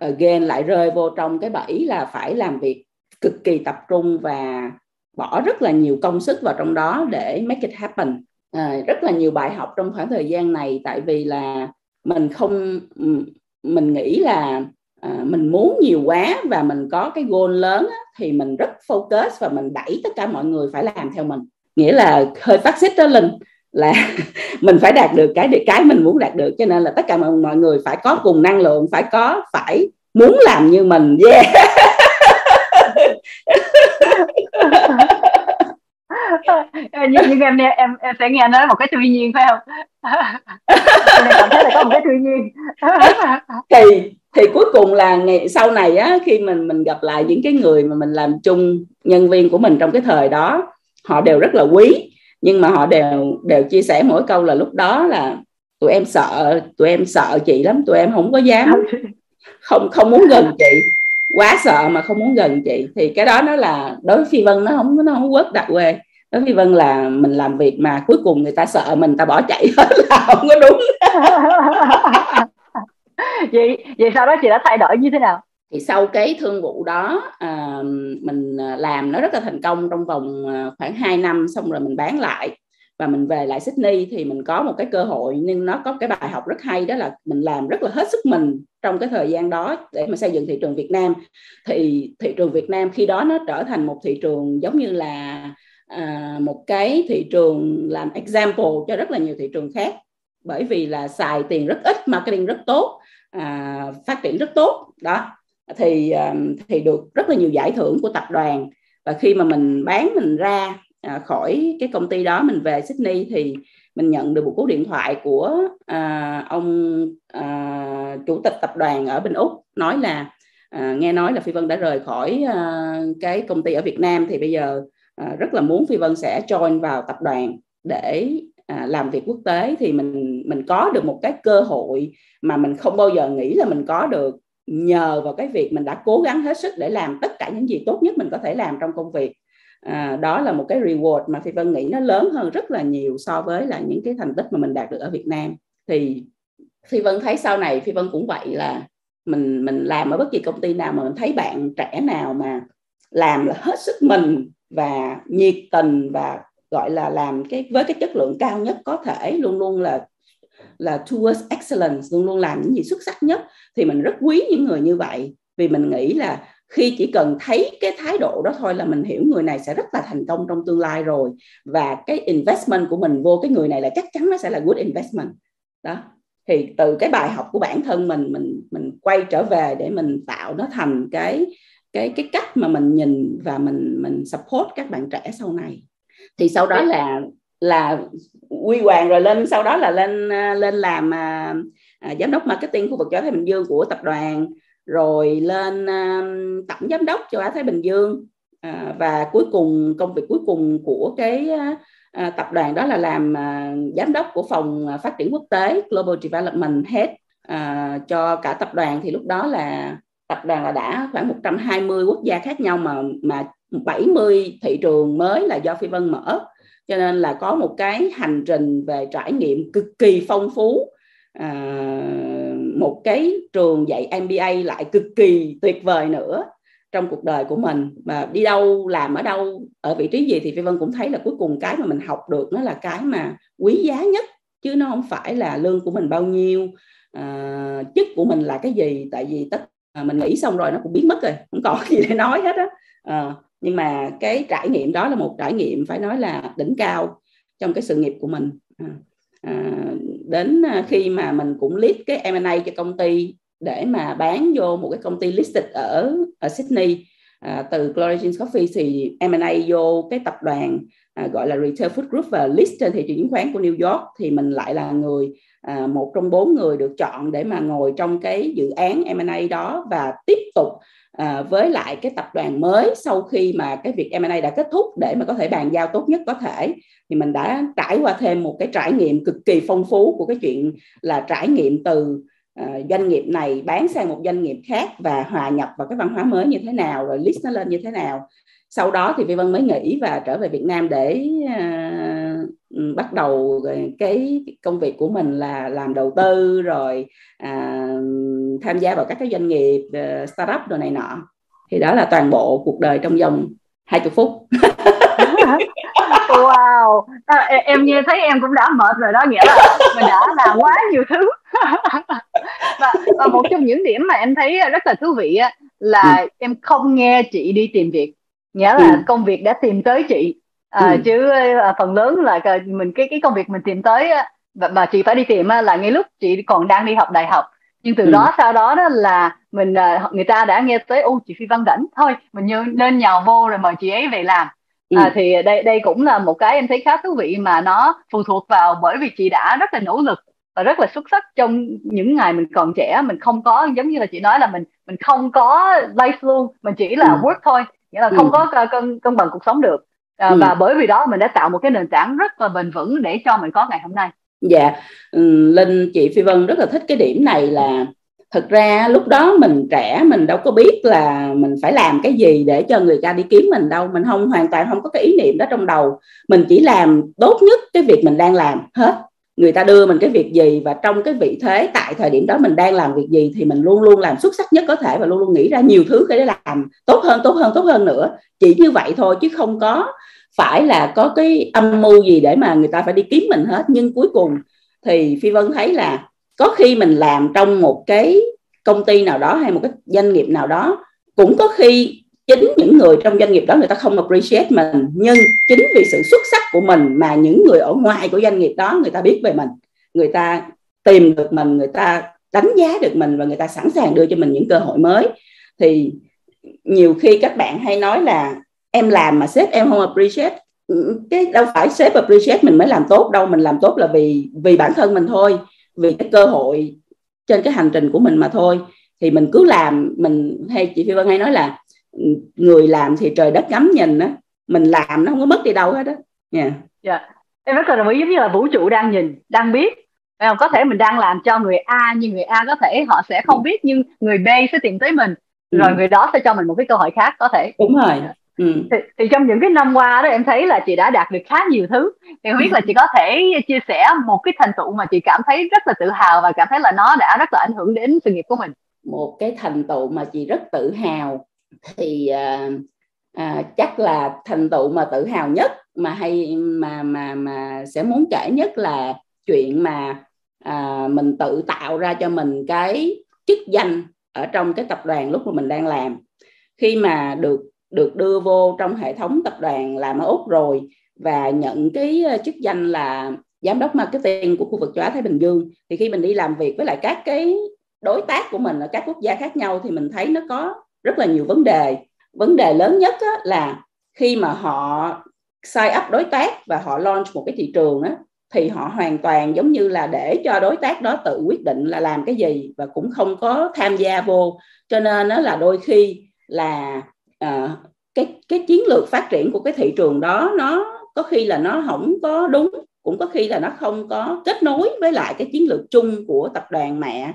again lại rơi vô trong cái bẫy là phải làm việc cực kỳ tập trung và bỏ rất là nhiều công sức vào trong đó để make it happen. À, rất là nhiều bài học trong khoảng thời gian này tại vì là mình không ừ, mình nghĩ là uh, mình muốn nhiều quá và mình có cái goal lớn á, thì mình rất focus và mình đẩy tất cả mọi người phải làm theo mình. Nghĩa là hơi phát xít đó linh là mình phải đạt được cái cái mình muốn đạt được cho nên là tất cả mọi, mọi người phải có cùng năng lượng phải có phải muốn làm như mình. Yeah. Nhưng, nhưng em em em sẽ nghe nói một cái tuy nhiên phải không? Em cảm thấy là có một cái tuy nhiên. Thì thì cuối cùng là ngày sau này á khi mình mình gặp lại những cái người mà mình làm chung nhân viên của mình trong cái thời đó họ đều rất là quý. Nhưng mà họ đều đều chia sẻ mỗi câu là lúc đó là tụi em sợ tụi em sợ chị lắm tụi em không có dám. Không không muốn gần chị. Quá sợ mà không muốn gần chị. Thì cái đó nó là đối với phi vân nó không nó không quất đặc quê. Đối với phi vân là mình làm việc mà cuối cùng người ta sợ mình ta bỏ chạy hết là không có đúng vậy vậy sau đó chị đã thay đổi như thế nào? Thì sau cái thương vụ đó à, mình à, làm nó rất là thành công trong vòng à, khoảng 2 năm xong rồi mình bán lại. Và mình về lại Sydney thì mình có một cái cơ hội nhưng nó có cái bài học rất hay đó là mình làm rất là hết sức mình trong cái thời gian đó để mà xây dựng thị trường Việt Nam. Thì thị trường Việt Nam khi đó nó trở thành một thị trường giống như là à, một cái thị trường làm example cho rất là nhiều thị trường khác bởi vì là xài tiền rất ít marketing rất tốt à, phát triển rất tốt. Đó thì à, thì được rất là nhiều giải thưởng của tập đoàn. Và khi mà mình bán mình ra à, khỏi cái công ty đó mình về Sydney thì mình nhận được một cú điện thoại của à, ông à, chủ tịch tập đoàn ở bên úc nói là à, nghe nói là phi vân đã rời khỏi à, cái công ty ở việt nam. Thì bây giờ à, rất là muốn phi vân sẽ join vào tập đoàn để à, làm việc quốc tế. Thì mình mình có được một cái cơ hội mà mình không bao giờ nghĩ là mình có được. Nhờ vào cái việc mình đã cố gắng hết sức để làm tất cả những gì tốt nhất mình có thể làm trong công việc. À, đó là một cái reward mà phi vân nghĩ nó lớn hơn rất là nhiều so với là những cái thành tích mà mình đạt được ở việt nam. Thì phi vân thấy sau này phi vân cũng vậy là mình mình làm ở bất kỳ công ty nào mà mình thấy bạn trẻ nào mà làm là hết sức mình và nhiệt tình và gọi là làm cái với cái chất lượng cao nhất có thể luôn luôn là là towards excellence luôn luôn làm những gì xuất sắc nhất. Thì mình rất quý những người như vậy vì mình nghĩ là khi chỉ cần thấy cái thái độ đó thôi là mình hiểu người này sẽ rất là thành công trong tương lai rồi. Và cái investment của mình vô cái người này là chắc chắn nó sẽ là good investment. Đó. Thì từ cái bài học của bản thân mình mình mình quay trở về để mình tạo nó thành cái cái cái cách mà mình nhìn và mình mình support các bạn trẻ sau này. Thì sau đó là là quy hoàng rồi lên sau đó là lên à, lên làm à, à, giám đốc marketing khu vực châu Thái Bình Dương của tập đoàn rồi lên à, tổng giám đốc châu Á Thái Bình Dương. À, và cuối cùng công việc cuối cùng của cái à, à tập đoàn đó là làm à, giám đốc của phòng à, phát triển quốc tế Global Development Head à, cho cả tập đoàn. Thì lúc đó là tập đoàn là đã khoảng 120 quốc gia khác nhau mà mà 70 thị trường mới là do Phi Vân mở cho nên là có một cái hành trình về trải nghiệm cực kỳ phong phú. À, một cái trường dạy MBA lại cực kỳ tuyệt vời nữa trong cuộc đời của mình. Mà đi đâu làm ở đâu ở vị trí gì thì phi vân cũng thấy là cuối cùng cái mà mình học được nó là cái mà quý giá nhất. Chứ nó không phải là lương của mình bao nhiêu à, chức của mình là cái gì. Tại vì tất à, mình nghĩ xong rồi nó cũng biến mất rồi không còn gì để nói hết á. À, nhưng mà cái trải nghiệm đó là một trải nghiệm phải nói là đỉnh cao trong cái sự nghiệp của mình. À, à, đến à, khi mà mình cũng lead cái M&A cho công ty để mà bán vô một cái công ty listed ở ở Sydney à, từ Glory Coffee thì M&A vô cái tập đoàn à, gọi là Retail Food Group và list trên thị trường chứng khoán của New York thì mình lại là người à, một trong bốn người được chọn để mà ngồi trong cái dự án M&A đó và tiếp tục à, với lại cái tập đoàn mới sau khi mà cái việc M&A đã kết thúc để mà có thể bàn giao tốt nhất có thể thì mình đã trải qua thêm một cái trải nghiệm cực kỳ phong phú của cái chuyện là trải nghiệm từ à, doanh nghiệp này bán sang một doanh nghiệp khác và hòa nhập vào cái văn hóa mới như thế nào rồi list nó lên như thế nào. Sau đó thì Vi Vân mới nghỉ và trở về Việt Nam để à, bắt đầu cái công việc của mình là làm đầu tư rồi uh, tham gia vào các cái doanh nghiệp uh, startup đồ này nọ. Thì đó là toàn bộ cuộc đời trong vòng 20 phút. Wow. À, em nghe thấy em cũng đã mệt rồi đó nghĩa là mình đã làm quá nhiều thứ. Và, và một trong những điểm mà em thấy rất là thú vị là ừ. em không nghe chị đi tìm việc. Nghĩa là ừ. công việc đã tìm tới chị à, ừ. chứ à, phần lớn là mình cái cái công việc mình tìm tới và, và chị phải đi tìm là ngay lúc chị còn đang đi học đại học nhưng từ ừ. đó sau đó đó là mình à, người ta đã nghe tới ô chị phi văn rảnh thôi mình như nên nhào vô rồi mời chị ấy về làm ừ. à, thì đây đây cũng là một cái em thấy khá thú vị mà nó phụ thuộc vào bởi vì chị đã rất là nỗ lực và rất là xuất sắc trong những ngày mình còn trẻ mình không có giống như là chị nói là mình mình không có life luôn mình chỉ là ừ. work thôi nghĩa là không ừ. có cân cân bằng cuộc sống được à, ừ. và bởi vì đó mình đã tạo một cái nền tảng rất là bền vững để cho mình có ngày hôm nay. Dạ ừ, linh chị phi vân rất là thích cái điểm này là thực ra lúc đó mình trẻ mình đâu có biết là mình phải làm cái gì để cho người ta đi kiếm mình đâu. Mình không hoàn toàn không có cái ý niệm đó trong đầu. Mình chỉ làm tốt nhất cái việc mình đang làm hết người ta đưa mình cái việc gì và trong cái vị thế tại thời điểm đó mình đang làm việc gì thì mình luôn luôn làm xuất sắc nhất có thể và luôn luôn nghĩ ra nhiều thứ để làm tốt hơn tốt hơn tốt hơn nữa. Chỉ như vậy thôi chứ không có phải là có cái âm mưu gì để mà người ta phải đi kiếm mình hết. Nhưng cuối cùng thì phi vân thấy là có khi mình làm trong một cái công ty nào đó hay một cái doanh nghiệp nào đó, cũng có khi chính những người trong doanh nghiệp đó, người ta không appreciate mình, nhưng chính vì sự xuất sắc của mình mà những người ở ngoài của doanh nghiệp đó, người ta biết về mình. Người ta tìm được mình, người ta đánh giá được mình và người ta sẵn sàng đưa cho mình những cơ hội mới. Thì nhiều khi các bạn hay nói là em làm mà sếp em không appreciate. Cái đâu phải sếp appreciate mình mới làm tốt đâu, mình làm tốt là vì vì bản thân mình thôi, vì cái cơ hội trên cái hành trình của mình mà thôi. Thì mình cứ làm, mình hay chị Phi Vân hay nói là người làm thì trời đất ngắm nhìn á mình làm nó không có mất đi đâu hết đó nha. Yeah. yeah. em rất là đồng ý giống như là vũ trụ đang nhìn đang biết. Có thể mình đang làm cho người A nhưng người A có thể họ sẽ không biết nhưng người B sẽ tìm tới mình. Ừ. rồi người đó sẽ cho mình một cái cơ hội khác có thể. Đúng rồi. Ừ. Thì, thì trong những cái năm qua đó em thấy là chị đã đạt được khá nhiều thứ. Thì không biết là chị có thể chia sẻ một cái thành tựu mà chị cảm thấy rất là tự hào và cảm thấy là nó đã rất là ảnh hưởng đến sự nghiệp của mình. Một cái thành tựu mà chị rất tự hào thì à, à, chắc là thành tựu mà tự hào nhất mà hay mà mà mà sẽ muốn kể nhất là chuyện mà à, mình tự tạo ra cho mình cái chức danh ở trong cái tập đoàn lúc mà mình đang làm. Khi mà được được đưa vô trong hệ thống tập đoàn làm ở úc rồi và nhận cái à, chức danh là giám đốc marketing của khu vực châu Á Thái Bình Dương thì khi mình đi làm việc với lại các cái đối tác của mình ở các quốc gia khác nhau thì mình thấy nó có rất là nhiều vấn đề. Vấn đề lớn nhất á, là khi mà họ sign up đối tác và họ launch một cái thị trường á, thì họ hoàn toàn giống như là để cho đối tác đó tự quyết định là làm cái gì và cũng không có tham gia vô. Cho nên nó là đôi khi là uh, cái cái chiến lược phát triển của cái thị trường đó nó có khi là nó không có đúng cũng có khi là nó không có kết nối với lại cái chiến lược chung của tập đoàn mẹ.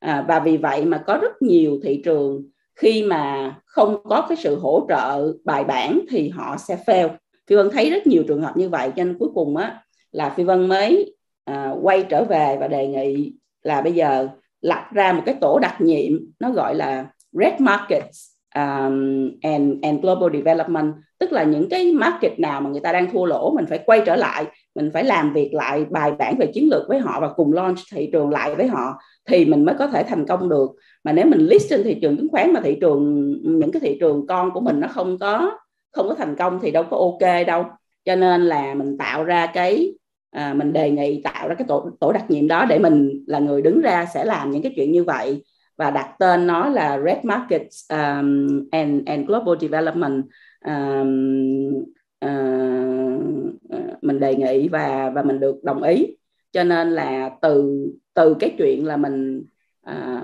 À, và vì vậy mà có rất nhiều thị trường khi mà không có cái sự hỗ trợ bài bản thì họ sẽ fail. Phi vân thấy rất nhiều trường hợp như vậy cho nên cuối cùng á là phi vân mới à, quay trở về và đề nghị là bây giờ lập ra một cái tổ đặc nhiệm nó gọi là red markets um, and and global development. Tức là những cái market nào mà người ta đang thua lỗ mình phải quay trở lại mình phải làm việc lại bài bản về chiến lược với họ và cùng launch thị trường lại với họ thì mình mới có thể thành công được. Mà nếu mình list trên thị trường chứng khoán mà thị trường những cái thị trường con của mình nó không có không có thành công thì đâu có ok đâu. Cho nên là mình tạo ra cái à, mình đề nghị tạo ra cái tổ tổ đặc nhiệm đó để mình là người đứng ra sẽ làm những cái chuyện như vậy. Và đặt tên nó là Red Markets um, and and Global Development um, uh, mình đề nghị và và mình được đồng ý. Cho nên là từ từ cái chuyện là mình à,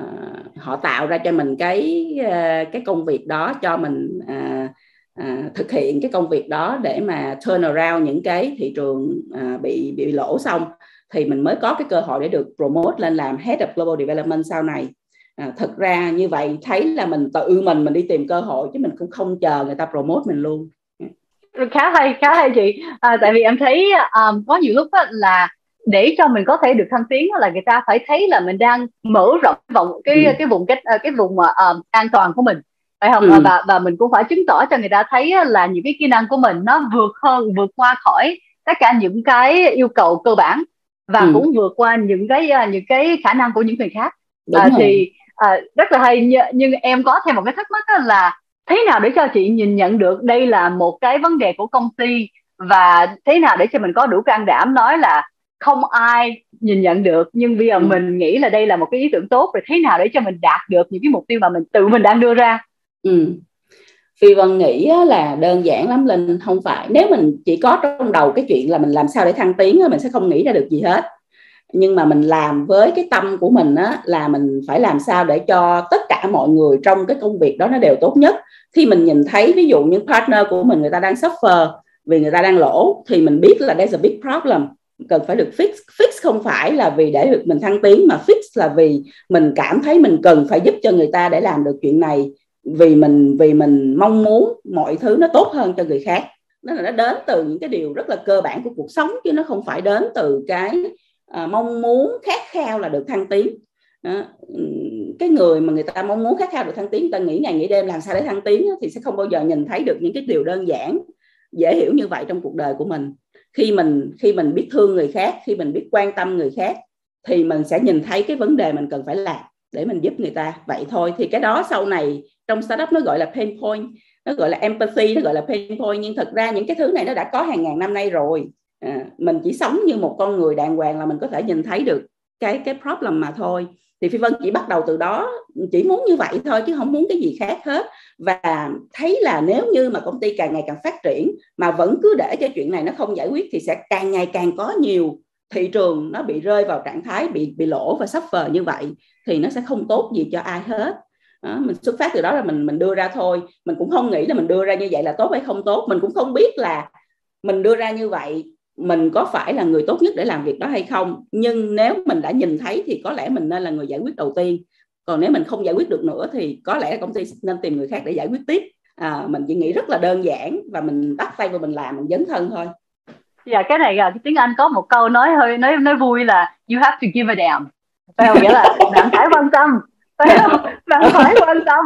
họ tạo ra cho mình cái ờ, cái công việc đó cho mình à, à, thực hiện cái công việc đó để mà turn around những cái thị trường à, bị bị lỗ xong thì mình mới có cái cơ hội để được promote lên làm head of global development sau này. À, thực ra như vậy thấy là mình tự mình mình đi tìm cơ hội chứ mình cũng không chờ người ta promote mình luôn khá hay khá hay chị à, tại vì em thấy um, có nhiều lúc là để cho mình có thể được thăng tiến là người ta phải thấy là mình đang mở rộng vòng cái ừ. cái vùng cái ờ, cái vùng uh, an toàn của mình phải không ừ. và và mình cũng phải chứng tỏ cho người ta thấy là những cái kỹ năng của mình nó vượt hơn vượt qua khỏi tất cả những cái yêu cầu cơ bản và ừ. cũng vượt qua những cái những cái khả năng của những người khác à, thì à, rất là hay nhưng em có thêm một cái thắc mắc là thế nào để cho chị nhìn nhận được đây là một cái vấn đề của công ty? Và thế nào để cho mình có đủ can đảm nói là không ai nhìn nhận được nhưng bây giờ ừ. mình nghĩ là đây là một cái ý tưởng tốt rồi thế nào để cho mình đạt được những cái mục tiêu mà mình tự mình đang đưa ra? Ừ. Phi Vân nghĩ là đơn giản lắm Linh. Không phải. Nếu mình chỉ có trong đầu cái chuyện là mình làm sao để thăng tiến mình sẽ không nghĩ ra được gì hết nhưng mà mình làm với cái tâm của mình á, là mình phải làm sao để cho tất cả mọi người trong cái công việc đó nó đều tốt nhất. Khi mình nhìn thấy ví dụ những partner của mình người ta đang suffer vì người ta đang lỗ thì mình biết là there's a big problem. Cần phải được fix. Fix không phải là vì để được mình thăng tiến mà fix là vì mình cảm thấy mình cần phải giúp cho người ta để làm được chuyện này. Vì mình vì mình mong muốn mọi thứ nó tốt hơn cho người khác. Nó là nó đến từ những cái điều rất là cơ bản của cuộc sống chứ nó không phải đến từ cái à, mong muốn khát khao là được thăng tiến. Đó. Ừ, cái người mà người ta mong muốn khát khao được thăng tiến người ta nghĩ ngày nghĩ đêm làm sao để thăng tiến thì sẽ không bao giờ nhìn thấy được những cái điều đơn giản dễ hiểu như vậy trong cuộc đời của mình. Khi mình khi mình biết thương người khác khi mình biết quan tâm người khác thì mình sẽ nhìn thấy cái vấn đề mình cần phải làm để mình giúp người ta. Vậy thôi thì cái đó sau này trong startup nó gọi là pain point nó gọi là empathy nó gọi là pain point. Nhưng thật ra những cái thứ này nó đã có hàng ngàn năm nay rồi à, mình chỉ sống như một con người đàng hoàng là mình có thể nhìn thấy được cái cái problem mà thôi. Thì phi vân chỉ bắt đầu từ đó chỉ muốn như vậy thôi chứ không muốn cái gì khác hết. Và thấy là nếu như mà công ty càng ngày càng phát triển mà vẫn cứ để cho chuyện này nó không giải quyết thì sẽ càng ngày càng có nhiều thị trường nó bị rơi vào trạng thái bị bị lỗ và sắp vờ như vậy thì nó sẽ không tốt gì cho ai hết. Đó, mình xuất phát từ đó là mình mình đưa ra thôi. Mình cũng không nghĩ là mình đưa ra như vậy là tốt hay không tốt. Mình cũng không biết là mình đưa ra như vậy mình có phải là người tốt nhất để làm việc đó hay không? Nhưng nếu mình đã nhìn thấy thì có lẽ mình nên là người giải quyết đầu tiên. Còn nếu mình không giải quyết được nữa thì có lẽ công ty nên tìm người khác để giải quyết tiếp. À, mình chỉ nghĩ rất là đơn giản và mình bắt tay vào mình làm mình dấn thân thôi. Dạ cái này là tiếng anh có một câu nói hơi nói nói vui là you have to give a damn phải không nghĩa là bạn phải quan tâm. Phải không bạn phải quan tâm.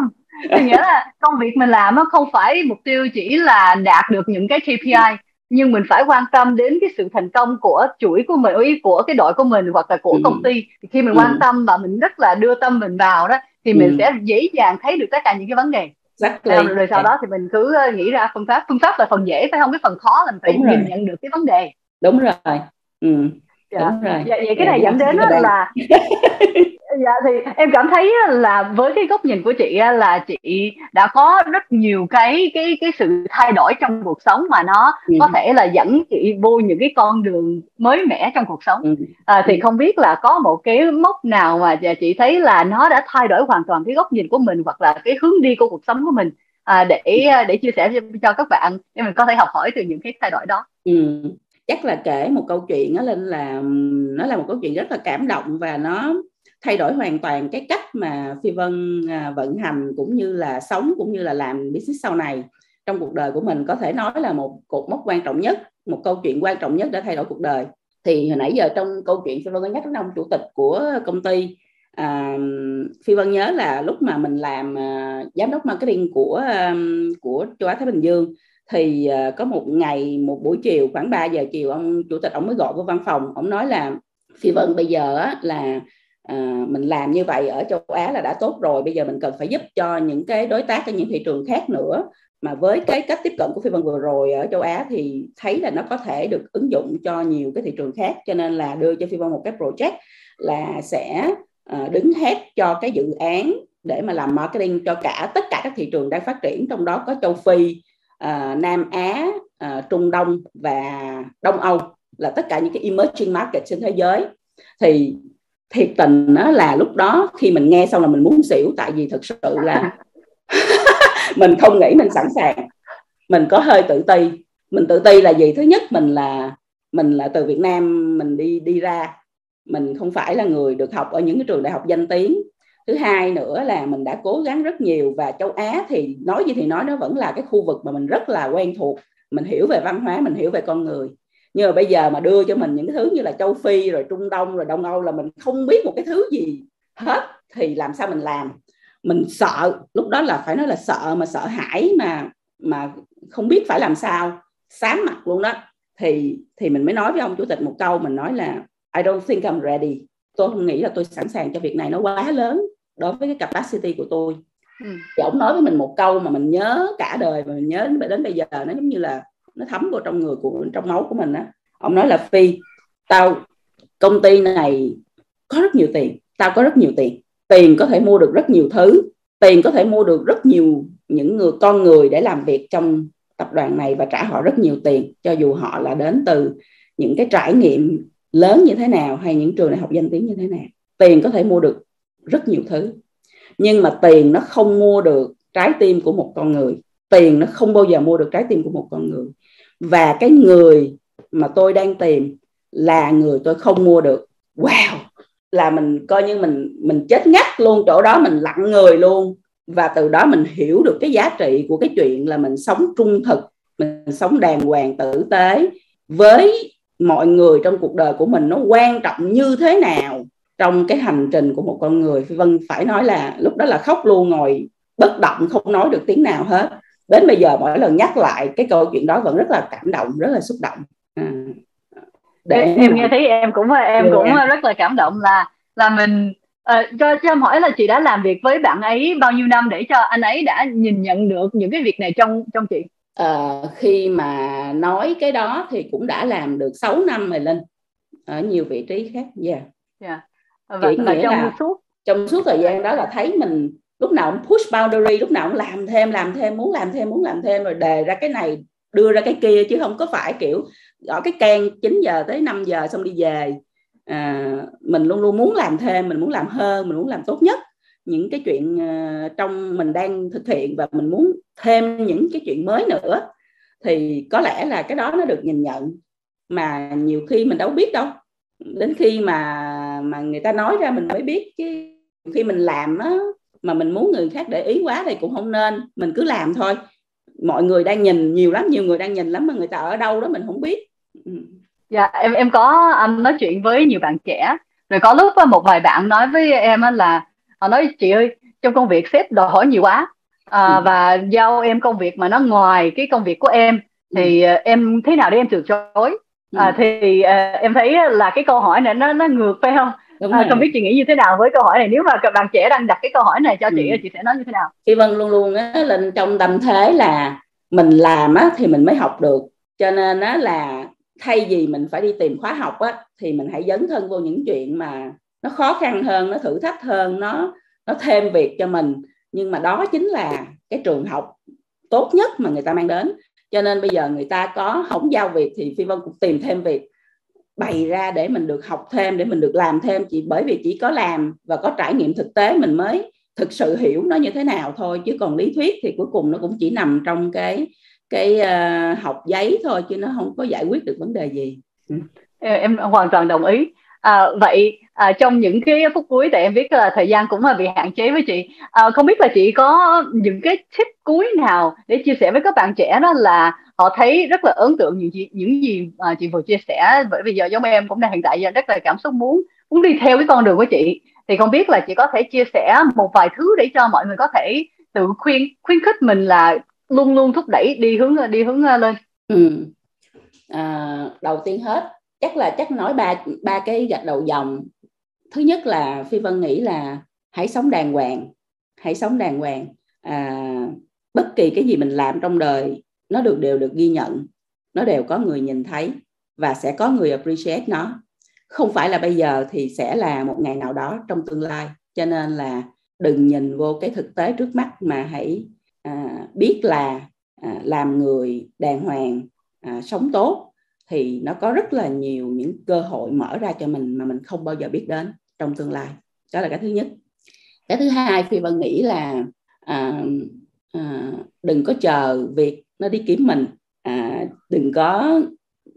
Thì nghĩa là công việc mình làm nó không phải mục tiêu chỉ là đạt được những cái KPI nhưng mình phải quan tâm đến cái sự thành công của chuỗi của mình ý của cái đội của mình hoặc là của ừ. công ty thì khi mình ừ. quan tâm và mình rất là đưa tâm mình vào đó thì mình ừ. sẽ dễ dàng thấy được tất cả những cái vấn đề exactly. rồi sau đó thì mình cứ ờ, nghĩ ra phương pháp phương pháp là phần dễ phải không cái phần khó là mình phải nhìn nhận được cái vấn đề đúng rồi ừ. dạ. đúng rồi dạ, vậy cái này dẫn đến là dạ thì em cảm thấy là với cái góc nhìn của chị là chị đã có rất nhiều cái cái cái sự thay đổi trong cuộc sống mà nó ừ. có thể là dẫn chị vô những cái con đường mới mẻ trong cuộc sống ừ. à, thì không biết là có một cái mốc nào mà chị thấy là nó đã thay đổi hoàn toàn cái góc nhìn của mình hoặc là cái hướng đi của cuộc sống của mình à, để để chia sẻ cho các bạn để mình có thể học hỏi từ những cái thay đổi đó. Ừ chắc là kể một câu chuyện đó lên là nó là một câu chuyện rất là cảm động và nó thay đổi hoàn toàn cái cách mà phi vân à, vận hành cũng như là sống cũng như là làm business sau này. Trong cuộc đời của mình có thể nói là một cột mốc quan trọng nhất một câu chuyện quan trọng nhất đã thay đổi cuộc đời. Thì hồi nãy giờ trong câu chuyện phi vân có nhắc đến ông chủ tịch của công ty à, phi vân nhớ là lúc mà mình làm à, giám đốc marketing của à, của châu á thái bình dương thì à, có một ngày một buổi chiều khoảng 3 giờ chiều ông chủ tịch ông mới gọi vào văn phòng. Ông nói là phi vân bây giờ á, là à, mình làm như vậy ở châu Á là đã tốt rồi bây giờ mình cần phải giúp cho những cái đối tác ở những thị trường khác nữa. Mà với cái cách tiếp cận của phi vân vừa rồi ở châu Á thì thấy là nó có thể được ứng dụng cho nhiều cái thị trường khác cho nên là đưa cho phi vân một cái project là sẽ à, đứng hết cho cái dự án để mà làm marketing cho cả tất cả các thị trường đang phát triển trong đó có châu Phi à, Nam Á à, Trung Đông và Đông Âu là tất cả những cái emerging market trên thế giới. Thì thiệt tình đó là lúc đó khi mình nghe xong là mình muốn xỉu, tại vì thực sự là mình không nghĩ mình sẵn sàng. Mình có hơi tự ti. Mình tự ti là gì? Thứ nhất, mình là mình là từ Việt Nam, mình đi đi ra. Mình không phải là người được học ở những cái trường đại học danh tiếng. Thứ hai nữa là mình đã cố gắng rất nhiều và châu Á thì nói gì thì nói, nó vẫn là cái khu vực mà mình rất là quen thuộc. Mình hiểu về văn hóa, mình hiểu về con người nhưng mà bây giờ mà đưa cho mình những cái thứ như là châu Phi rồi Trung Đông rồi Đông Âu là mình không biết một cái thứ gì hết thì làm sao mình làm? Mình sợ lúc đó là phải nói là sợ mà sợ hãi mà mà không biết phải làm sao sám mặt luôn đó. Thì thì mình mới nói với ông chủ tịch một câu mình nói là I don't think I'm ready. Tôi không nghĩ là tôi sẵn sàng cho việc này nó quá lớn đối với cái capacity của tôi. Ừ. thì ông nói với mình một câu mà mình nhớ cả đời mà mình nhớ đến bây giờ nó giống như là nó thấm vào trong người của, trong máu của mình á. Ông nói là, phi, tao, công ty này có rất nhiều tiền, tao có rất nhiều tiền. Tiền có thể mua được rất nhiều thứ, tiền có thể mua được rất nhiều những người, con người để làm việc trong tập đoàn này và trả họ rất nhiều tiền, cho dù họ là đến từ những cái trải nghiệm lớn như thế nào hay những trường đại học danh tiếng như thế nào. Tiền có thể mua được rất nhiều thứ. Nhưng mà tiền nó không mua được trái tim của một con người. Tiền nó không bao giờ mua được trái tim của một con người và cái người mà tôi đang tìm là người tôi không mua được. Wow! Là mình coi như mình mình chết ngắt luôn, chỗ đó mình lặng người luôn. Và từ đó mình hiểu được cái giá trị của cái chuyện là mình sống trung thực, mình sống đàng hoàng tử tế với mọi người trong cuộc đời của mình nó quan trọng như thế nào trong cái hành trình của một con người. Vân phải nói là lúc đó là khóc luôn ngồi bất động, không nói được tiếng nào hết đến bây giờ mỗi lần nhắc lại cái câu chuyện đó vẫn rất là cảm động rất là xúc động. À, để em nghe thấy em cũng em cũng rất là cảm động là là mình uh, cho cho em hỏi là chị đã làm việc với bạn ấy bao nhiêu năm để cho anh ấy đã nhìn nhận được những cái việc này trong trong chị? Uh, khi mà nói cái đó thì cũng đã làm được 6 năm rồi linh ở nhiều vị trí khác. Dạ. Yeah. yeah. và, và trong là suốt. trong suốt thời gian đó là thấy mình lúc nào cũng push boundary lúc nào cũng làm thêm làm thêm muốn làm thêm muốn làm thêm rồi đề ra cái này đưa ra cái kia chứ không có phải kiểu gõ cái can 9 giờ tới 5 giờ xong đi về. À, mình luôn luôn muốn làm thêm mình muốn làm hơn mình muốn làm tốt nhất những cái chuyện à, trong mình đang thực hiện và mình muốn thêm những cái chuyện mới nữa. Thì có lẽ là cái đó nó được nhìn nhận. Mà nhiều khi mình đâu biết đâu. Đến khi mà mà người ta nói ra mình mới biết chứ khi mình làm á mà mình muốn người khác để ý quá thì cũng không nên mình cứ làm thôi mọi người đang nhìn nhiều lắm nhiều người đang nhìn lắm mà người ta ở đâu đó mình không biết ừ. dạ em em có um, nói chuyện với nhiều bạn trẻ rồi có lúc một vài bạn nói với em là họ nói chị ơi trong công việc sếp đòi hỏi nhiều quá à, ừ. và giao em công việc mà nó ngoài cái công việc của em thì ừ. em thế nào để em từ chối ừ. à, thì uh, em thấy là cái câu hỏi này nó nó ngược phải không Đúng à, không biết chị nghĩ như thế nào với câu hỏi này. Nếu mà các bạn trẻ đang đặt cái câu hỏi này cho chị ừ. chị sẽ nói như thế nào? Chị Vân luôn luôn á lên trong tâm thế là mình làm á thì mình mới học được. Cho nên á là thay vì mình phải đi tìm khóa học á thì mình hãy dấn thân vô những chuyện mà nó khó khăn hơn nó thử thách hơn nó nó thêm việc cho mình. Nhưng mà đó chính là cái trường học tốt nhất mà người ta mang đến. Cho nên bây giờ người ta có không giao việc thì phi vân cũng tìm thêm việc bày ra để mình được học thêm để mình được làm thêm. Chỉ bởi vì chỉ có làm và có trải nghiệm thực tế mình mới thực sự hiểu nó như thế nào thôi. Chứ còn lý thuyết thì cuối cùng nó cũng chỉ nằm trong cái cái uh, học giấy thôi chứ nó không có giải quyết được vấn đề gì. Ừ. Ờ, em hoàn toàn đồng ý. À, vậy à, trong những cái phút cuối tại em biết là thời gian cũng là bị hạn chế với chị. À, không biết là chị có những cái tip cuối nào để chia sẻ với các bạn trẻ đó là họ thấy rất là ấn tượng những gì những gì mà chị vừa chia sẻ. Bởi vì giờ giống em cũng đang hiện tại giờ rất là cảm xúc muốn muốn đi theo cái con đường của chị. Thì không biết là chị có thể chia sẻ một vài thứ để cho mọi người có thể tự khuyên khuyến khích mình là luôn luôn thúc đẩy đi hướng đi hướng à, lên. Ừ. à, đầu tiên hết chắc là chắc nói ba ba cái gạch đầu dòng. Thứ nhất là phi vân nghĩ là hãy sống đàng hoàng hãy sống đàng hoàng. À, bất kỳ cái gì mình làm trong đời nó được đều được ghi nhận. Nó đều có người nhìn thấy và sẽ có người appreciate nó. Không phải là bây giờ thì sẽ là một ngày nào đó trong tương lai. Cho nên là đừng nhìn vô cái thực tế trước mắt mà hãy à, biết là à, làm người đàng hoàng à, sống tốt thì nó có rất là nhiều những cơ hội mở ra cho mình mà mình không bao giờ biết đến trong tương lai. Đó là cái thứ nhất. Cái thứ hai phi vân nghĩ là à, à, đừng có chờ việc nó đi kiếm mình. À, đừng có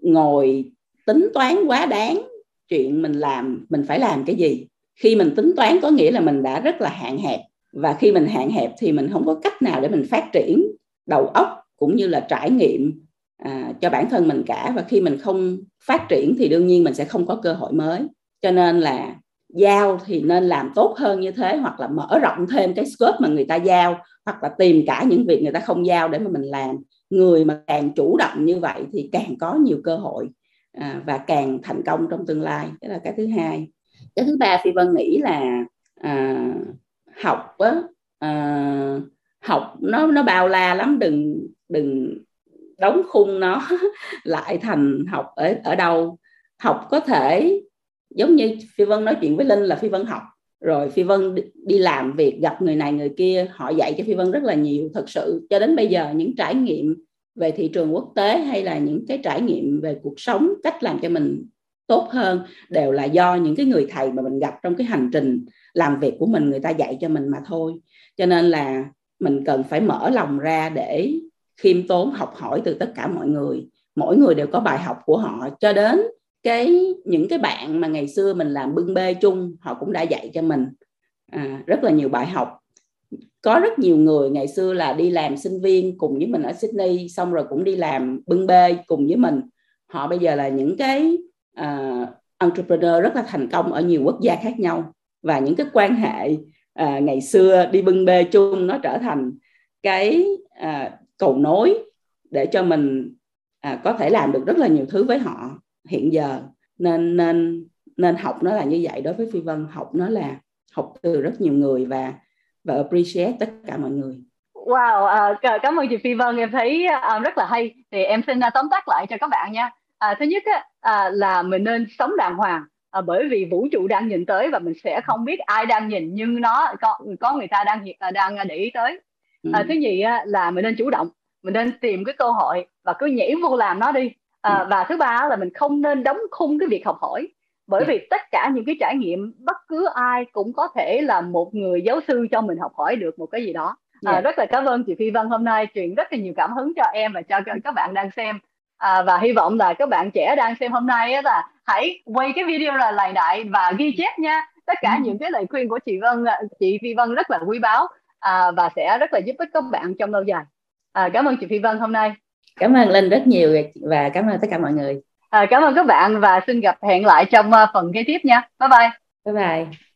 ngồi tính toán quá đáng chuyện mình làm mình phải làm cái gì. Khi mình tính toán có nghĩa là mình đã rất là hạn hẹp. Và khi mình hạn hẹp thì mình không có cách nào để mình phát triển đầu óc cũng như là trải nghiệm à, cho bản thân mình cả. Và khi mình không phát triển thì đương nhiên mình sẽ không có cơ hội mới. Cho nên là giao thì nên làm tốt hơn như thế hoặc là mở rộng thêm cái scope mà người ta giao hoặc là tìm cả những việc người ta không giao để mà mình làm. Người mà càng chủ động như vậy thì càng có nhiều cơ hội à, và càng thành công trong tương lai. Đó là cái thứ hai. Cái thứ ba phi vân nghĩ là à, học á à, học nó nó bao la lắm. Đừng đừng đóng khung nó lại thành học ở ở đâu. Học có thể giống như phi vân nói chuyện với linh là phi vân học. Rồi phi vân đi làm việc, gặp người này, người kia, họ dạy cho phi vân rất là nhiều. Thật sự, cho đến bây giờ, những trải nghiệm về thị trường quốc tế hay là những cái trải nghiệm về cuộc sống, cách làm cho mình tốt hơn, đều là do những cái người thầy mà mình gặp trong cái hành trình làm việc của mình, người ta dạy cho mình mà thôi. Cho nên là mình cần phải mở lòng ra để khiêm tốn, học hỏi từ tất cả mọi người. Mỗi người đều có bài học của họ. Cho đến cái những cái bạn mà ngày xưa mình làm bưng bê chung họ cũng đã dạy cho mình à, rất là nhiều bài học. Có rất nhiều người ngày xưa là đi làm sinh viên cùng với mình ở Sydney xong rồi cũng đi làm bưng bê cùng với mình. Họ bây giờ là những cái uh, entrepreneur rất là thành công ở nhiều quốc gia khác nhau. Và những cái quan hệ uh, ngày xưa đi bưng bê chung nó trở thành cái uh, cầu nối để cho mình uh, có thể làm được rất là nhiều thứ với họ hiện giờ nên nên nên học nó là như vậy đối với phi vân học nó là học từ rất nhiều người và và appreciate tất cả mọi người Wow, uh, cảm ơn chị Phi Vân, em thấy uh, rất là hay. Thì em xin uh, tóm tắt lại cho các bạn nha. Uh, thứ nhất uh, là mình nên sống đàng hoàng, uh, bởi vì vũ trụ đang nhìn tới và mình sẽ không biết ai đang nhìn nhưng nó có có người ta đang đang để ý tới. Uh, ừ. Thứ nhì là mình nên chủ động, mình nên tìm cái cơ hội và cứ nhảy vô làm nó đi à, và thứ ba là mình không nên đóng khung cái việc học hỏi bởi dạ. vì tất cả những cái trải nghiệm bất cứ ai cũng có thể là một người giáo sư cho mình học hỏi được một cái gì đó à, yeah. Rất là cảm ơn chị Phi Vân hôm nay truyền rất là nhiều cảm hứng cho em và cho các bạn đang xem à, và hy vọng là các bạn trẻ đang xem hôm nay là hãy quay cái video là lại đại và ghi chép nha tất cả ừ. những cái lời khuyên của chị Vân chị Phi Vân rất là quý báu à, và sẽ rất là giúp ích các bạn trong lâu dài à, cảm ơn chị Phi Vân hôm nay cảm ơn linh rất nhiều và cảm ơn tất cả mọi người. À, cảm ơn các bạn và xin gặp hẹn lại trong ờ, phần kế tiếp nha. Bye bye. Bye bye